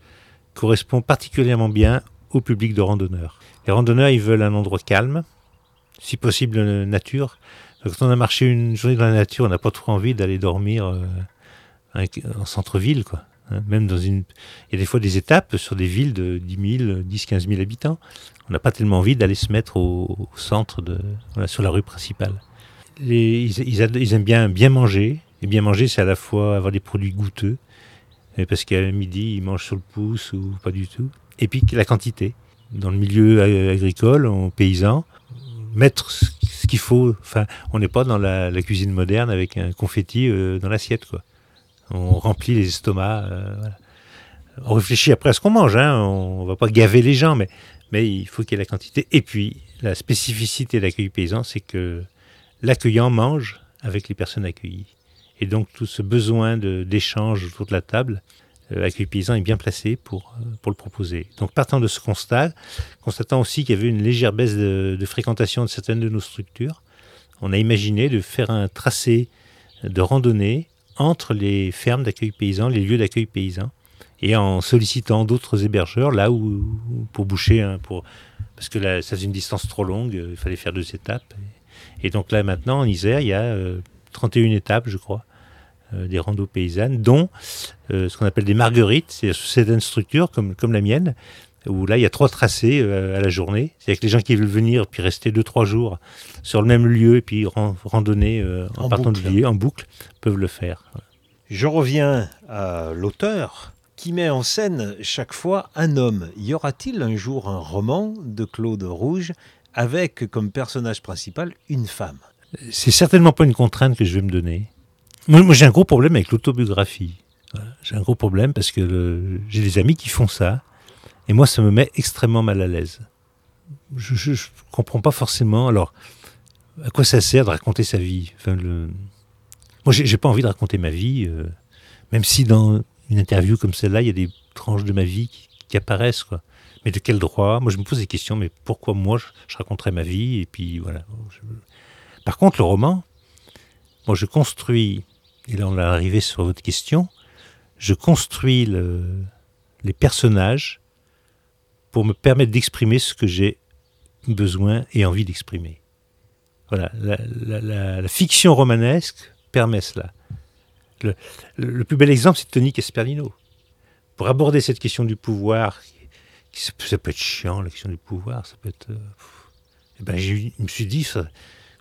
correspondent particulièrement bien au public de randonneurs. Les randonneurs, ils veulent un endroit calme, si possible nature. Quand on a marché une journée dans la nature, on n'a pas trop envie d'aller dormir euh, en centre-ville, quoi. Hein. même dans une, il y a des fois des étapes sur des villes de 10 000, 10, 15 000 habitants. On n'a pas tellement envie d'aller se mettre au, centre de, sur la rue principale. Les, ils, aiment bien bien manger. Et bien manger, c'est à la fois avoir des produits goûteux, parce qu'à midi, ils mangent sur le pouce ou pas du tout. Et puis la quantité dans le milieu agricole, en paysan, mettre ce qu'il faut. Enfin, on n'est pas dans la, cuisine moderne avec un confetti euh, dans l'assiette, quoi. On remplit les estomacs. Euh, on réfléchit après à ce qu'on mange. Hein. On va pas gaver les gens, mais mais il faut qu'il y ait la quantité. Et puis la spécificité de l'accueil paysan, c'est que l'accueillant mange avec les personnes accueillies. Et donc tout ce besoin d'échange autour de la table, l'accueil paysan est bien placé pour, euh, pour le proposer. Donc partant de ce constat, constatant aussi qu'il y avait une légère baisse de, fréquentation de certaines de nos structures, on a imaginé de faire un tracé de randonnée entre les fermes d'accueil paysan, les lieux d'accueil paysan, et en sollicitant d'autres hébergeurs là où, pour boucher, pour, parce que là, ça une distance trop longue, il fallait faire deux étapes. Et donc là maintenant en Isère, il y a 31 euh, étapes, je crois, euh, des randos paysannes, dont euh, ce qu'on appelle des marguerites, c'est certaines structures comme, comme la mienne, où là il y a trois tracés euh, à la journée. C'est-à-dire que les gens qui veulent venir puis rester deux trois jours sur le même lieu et puis randonner en, partant boucle. du lieu en boucle peuvent le faire. Je reviens à l'auteur qui met en scène chaque fois un homme. Y aura-t-il un jour un roman de Claude Rouge avec comme personnage principal une femme? C'est certainement pas une contrainte que je vais me donner. Moi, j'ai un gros problème avec l'autobiographie. J'ai un gros problème parce que j'ai des amis qui font ça. Et moi, ça me met extrêmement mal à l'aise. Je ne comprends pas forcément. Alors, à quoi ça sert de raconter sa vie? Enfin, le... Moi, j'ai pas envie de raconter ma vie, euh, même si dans une interview comme celle-là, il y a des tranches de ma vie qui, apparaissent. Mais de quel droit? Moi, je me pose des questions, mais pourquoi moi, je, je raconterais ma vie? Et puis voilà. Par contre, le roman, moi, je construis, et là, on est arrivé sur votre question, je construis le- les personnages pour me permettre d'exprimer ce que j'ai besoin et envie d'exprimer. Voilà, la, fiction romanesque permet cela. Le, plus bel exemple, c'est Tony Casperlino. Pour aborder cette question du pouvoir, ça, peut- être chiant, la question du pouvoir, ça peut être... euh, pff. Eh ben, je me suis dit,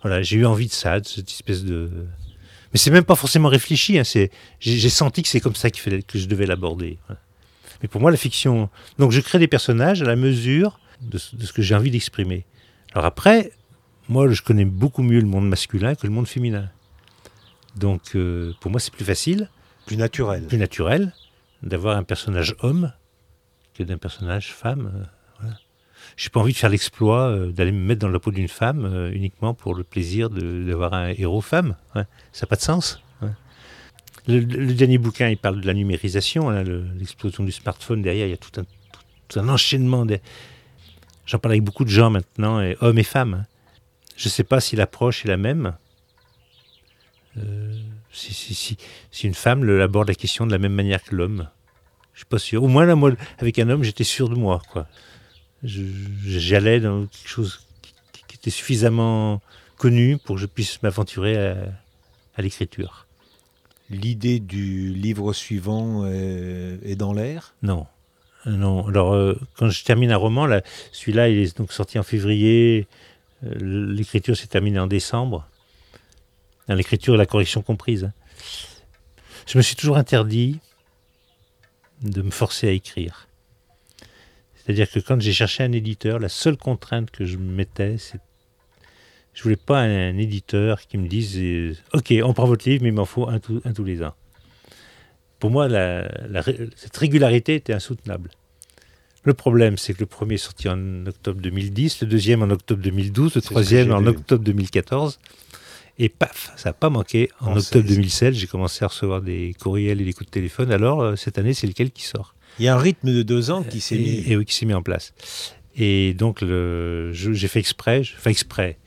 voilà, j'ai eu envie de ça, de cette espèce de... Mais c'est même pas forcément réfléchi, hein, c'est, j'ai, senti que c'est comme ça fallait, que je devais l'aborder. voilà. Mais pour moi, la fiction... Donc je crée des personnages à la mesure de, ce- de ce que j'ai envie d'exprimer. Alors après, moi, je connais beaucoup mieux le monde masculin que le monde féminin. Donc, euh, pour moi, c'est plus facile, Plus naturel. plus naturel d'avoir un personnage homme que d'un personnage femme. J'ai pas envie de faire l'exploit euh, d'aller me mettre dans la peau d'une femme euh, uniquement pour le plaisir d'avoir un héros femme. Ça n'a pas de sens. Le, dernier bouquin, il parle de la numérisation, hein, le- l'explosion du smartphone. Derrière, il y a tout un, tout un enchaînement. de- J'en parle avec beaucoup de gens maintenant, hommes et femmes. hein. Je ne sais pas si l'approche est la même. Euh, si, si, si, si une femme aborde la question de la même manière que l'homme. Je suis pas sûr. Au moins, avec un homme, j'étais sûr de moi. quoi. J'allais dans quelque chose qui, était suffisamment connu pour que je puisse m'aventurer à, à l'écriture. L'idée du livre suivant est dans l'air? Non. Non. Alors, euh, quand je termine un roman, là, celui-là, il est donc sorti en février. Euh, L'écriture s'est terminée en décembre. L'écriture et la correction comprise. hein. Je me suis toujours interdit de me forcer à écrire. C'est-à-dire que quand j'ai cherché un éditeur, la seule contrainte que je me mettais, c'est je voulais pas un, éditeur qui me dise euh, OK, on prend votre livre, mais il m'en faut un, tous- un tous les ans. Pour moi, la- la ré- cette régularité était insoutenable. Le problème, c'est que le premier est sorti en octobre 2010, le deuxième en octobre 2012, le troisième en octobre 2014. Et paf, ça n'a pas manqué. En En octobre 16. 2016, j'ai commencé à recevoir des courriels et des coups de téléphone. Alors, euh, cette année, c'est lequel qui sort? Il y a un rythme de deux ans qui s'est mis. et oui, qui s'est mis en place. Et donc, j'ai fait exprès, je- enfin exprès,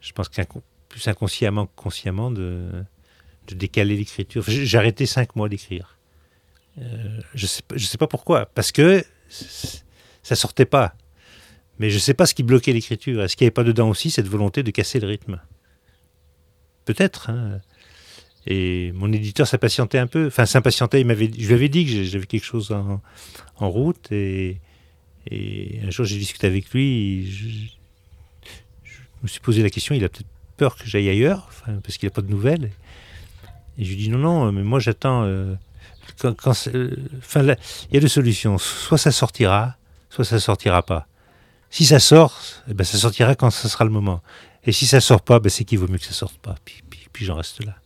je pense qu'un plus inconsciemment que consciemment, de, de décaler l'écriture. Enfin, j'ai arrêté cinq mois d'écrire. Euh, je sais, je sais pas pourquoi, parce que ça sortait pas. Mais je sais pas ce qui bloquait l'écriture. Est-ce qu'il n'y avait pas dedans aussi cette volonté de casser le rythme? Peut-être. hein. Et mon éditeur s'impatientait un peu. Enfin, s'impatientait. Il m'avait, je lui avais dit que j'avais quelque chose en, route. Et, un jour, j'ai discuté avec lui. Je, me suis posé la question. Il a peut-être peur que j'aille ailleurs, parce qu'il n'a pas de nouvelles. Et je lui dis non, non, mais moi j'attends. euh, euh, il y a deux solutions. Soit ça sortira, soit ça sortira pas. Si ça sort, eh ben, ça sortira quand ce sera le moment. Et si ça sort pas, ben, c'est qu'il vaut mieux que ça sorte pas. Puis, puis j'en reste là.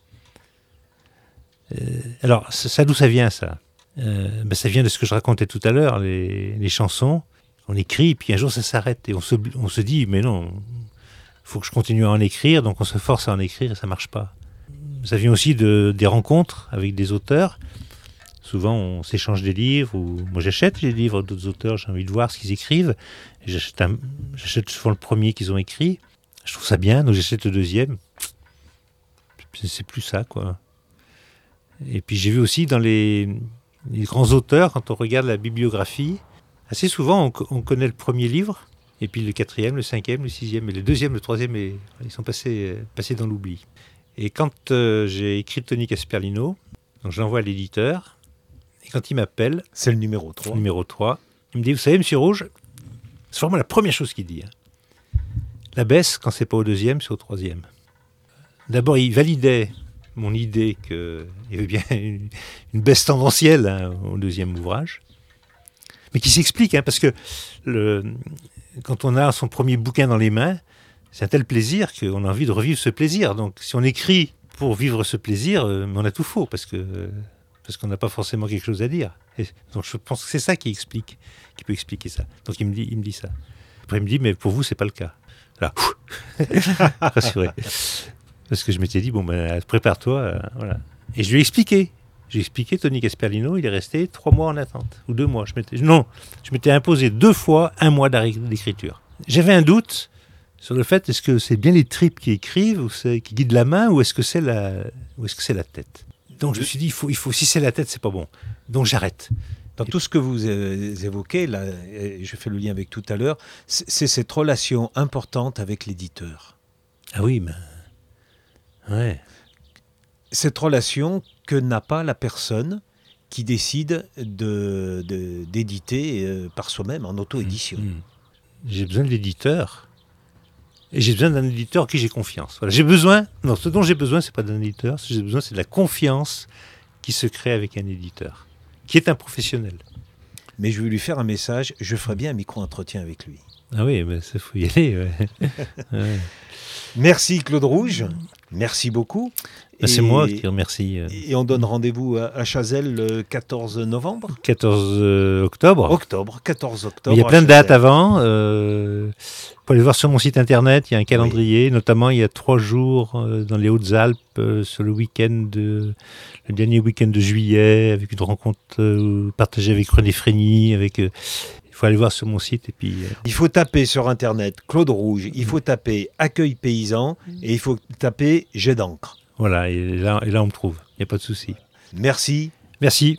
Euh, alors, ça, d'où ça vient ça? Euh, ben, Ça vient de ce que je racontais tout à l'heure, les, les chansons. On écrit, puis un jour ça s'arrête. Et on se, on se dit, mais non, faut que je continue à en écrire. Donc on se force à en écrire et ça marche pas. Ça vient aussi de, des rencontres avec des auteurs. Souvent, on s'échange des livres, ou moi j'achète les livres d'autres auteurs, j'ai envie de voir ce qu'ils écrivent. J'achète souvent le premier qu'ils ont écrit. Je trouve ça bien, donc j'achète le deuxième. C'est plus ça, quoi. Et puis j'ai vu aussi dans les, les grands auteurs, quand on regarde la bibliographie, assez souvent on, co- on connaît le premier livre, et puis le quatrième, le cinquième, le sixième, et le deuxième, le troisième, et, ils sont passés, euh, passés dans l'oubli. Et quand euh, j'ai écrit Tony Casperlino, donc je l'envoie à l'éditeur, et quand il m'appelle, C'est le numéro 3. numéro 3, il me dit, vous savez, Monsieur Rouge, c'est vraiment la première chose qu'il dit. hein. La baisse, quand c'est pas au deuxième, c'est au troisième. D'abord, il validait mon idée qu'il y avait bien une, baisse tendancielle hein, au deuxième ouvrage, mais qui s'explique, hein, parce que quand on a son premier bouquin dans les mains, c'est un tel plaisir qu'on a envie de revivre ce plaisir. Donc, si on écrit pour vivre ce plaisir, euh, on a tout faux, parce que parce qu'on n'a pas forcément quelque chose à dire. Et donc, je pense que c'est ça qui explique, qui peut expliquer ça. Donc, il me dit, il me dit ça. Après, il me dit, mais pour vous, c'est pas le cas. Là, rassuré. Parce que je m'étais dit, bon, ben, prépare-toi, euh, voilà. Et je lui ai expliqué. J'ai expliqué, Tony Casperlino, il est resté trois mois en attente, ou deux mois. Je non, je m'étais imposé deux fois un mois d'écriture. J'avais un doute sur le fait, est-ce que c'est bien les tripes qui écrivent, ou c'est, qui guident la main, ou est-ce que c'est la, est-ce que c'est la tête? Donc je me suis dit, il faut, il faut, si c'est la tête, c'est pas bon. Donc j'arrête. Dans tout ce que vous évoquez, là, je fais le lien avec tout à l'heure, c'est cette relation importante avec l'éditeur. Ah oui, mais... Ouais. Cette relation que n'a pas la personne qui décide de, d'éditer euh, par soi-même en auto-édition. Mmh, mmh. J'ai besoin de l'éditeur. Et j'ai besoin d'un éditeur en qui j'ai confiance. Voilà. J'ai besoin, non, ce dont j'ai besoin, c'est pas d'un éditeur. Ce que j'ai besoin, c'est de la confiance qui se crée avec un éditeur, qui est un professionnel. Mais je vais lui faire un message. Je ferai bien un micro-entretien avec lui. Ah oui, mais ça faut y aller. ouais. Merci Claude Rouge. Merci beaucoup. Bah, c'est moi qui remercie. Euh. Et on donne rendez-vous à Chazelle le 14 novembre 14 euh, octobre. Octobre, 14 octobre. Il y a plein de dates avant. Euh, vous pouvez aller voir sur mon site internet, il y a un calendrier. Notamment, il y a trois jours dans les Hautes-Alpes, sur le week-end, de, le dernier week-end de juillet, avec une rencontre partagée avec René Frény, avec faut aller voir sur mon site et puis. Euh, il faut taper sur internet Claude Rouge, il faut taper accueil paysan et il faut taper jet d'encre. Voilà, et là, et là on me trouve, il n'y a pas de souci. Merci. Merci.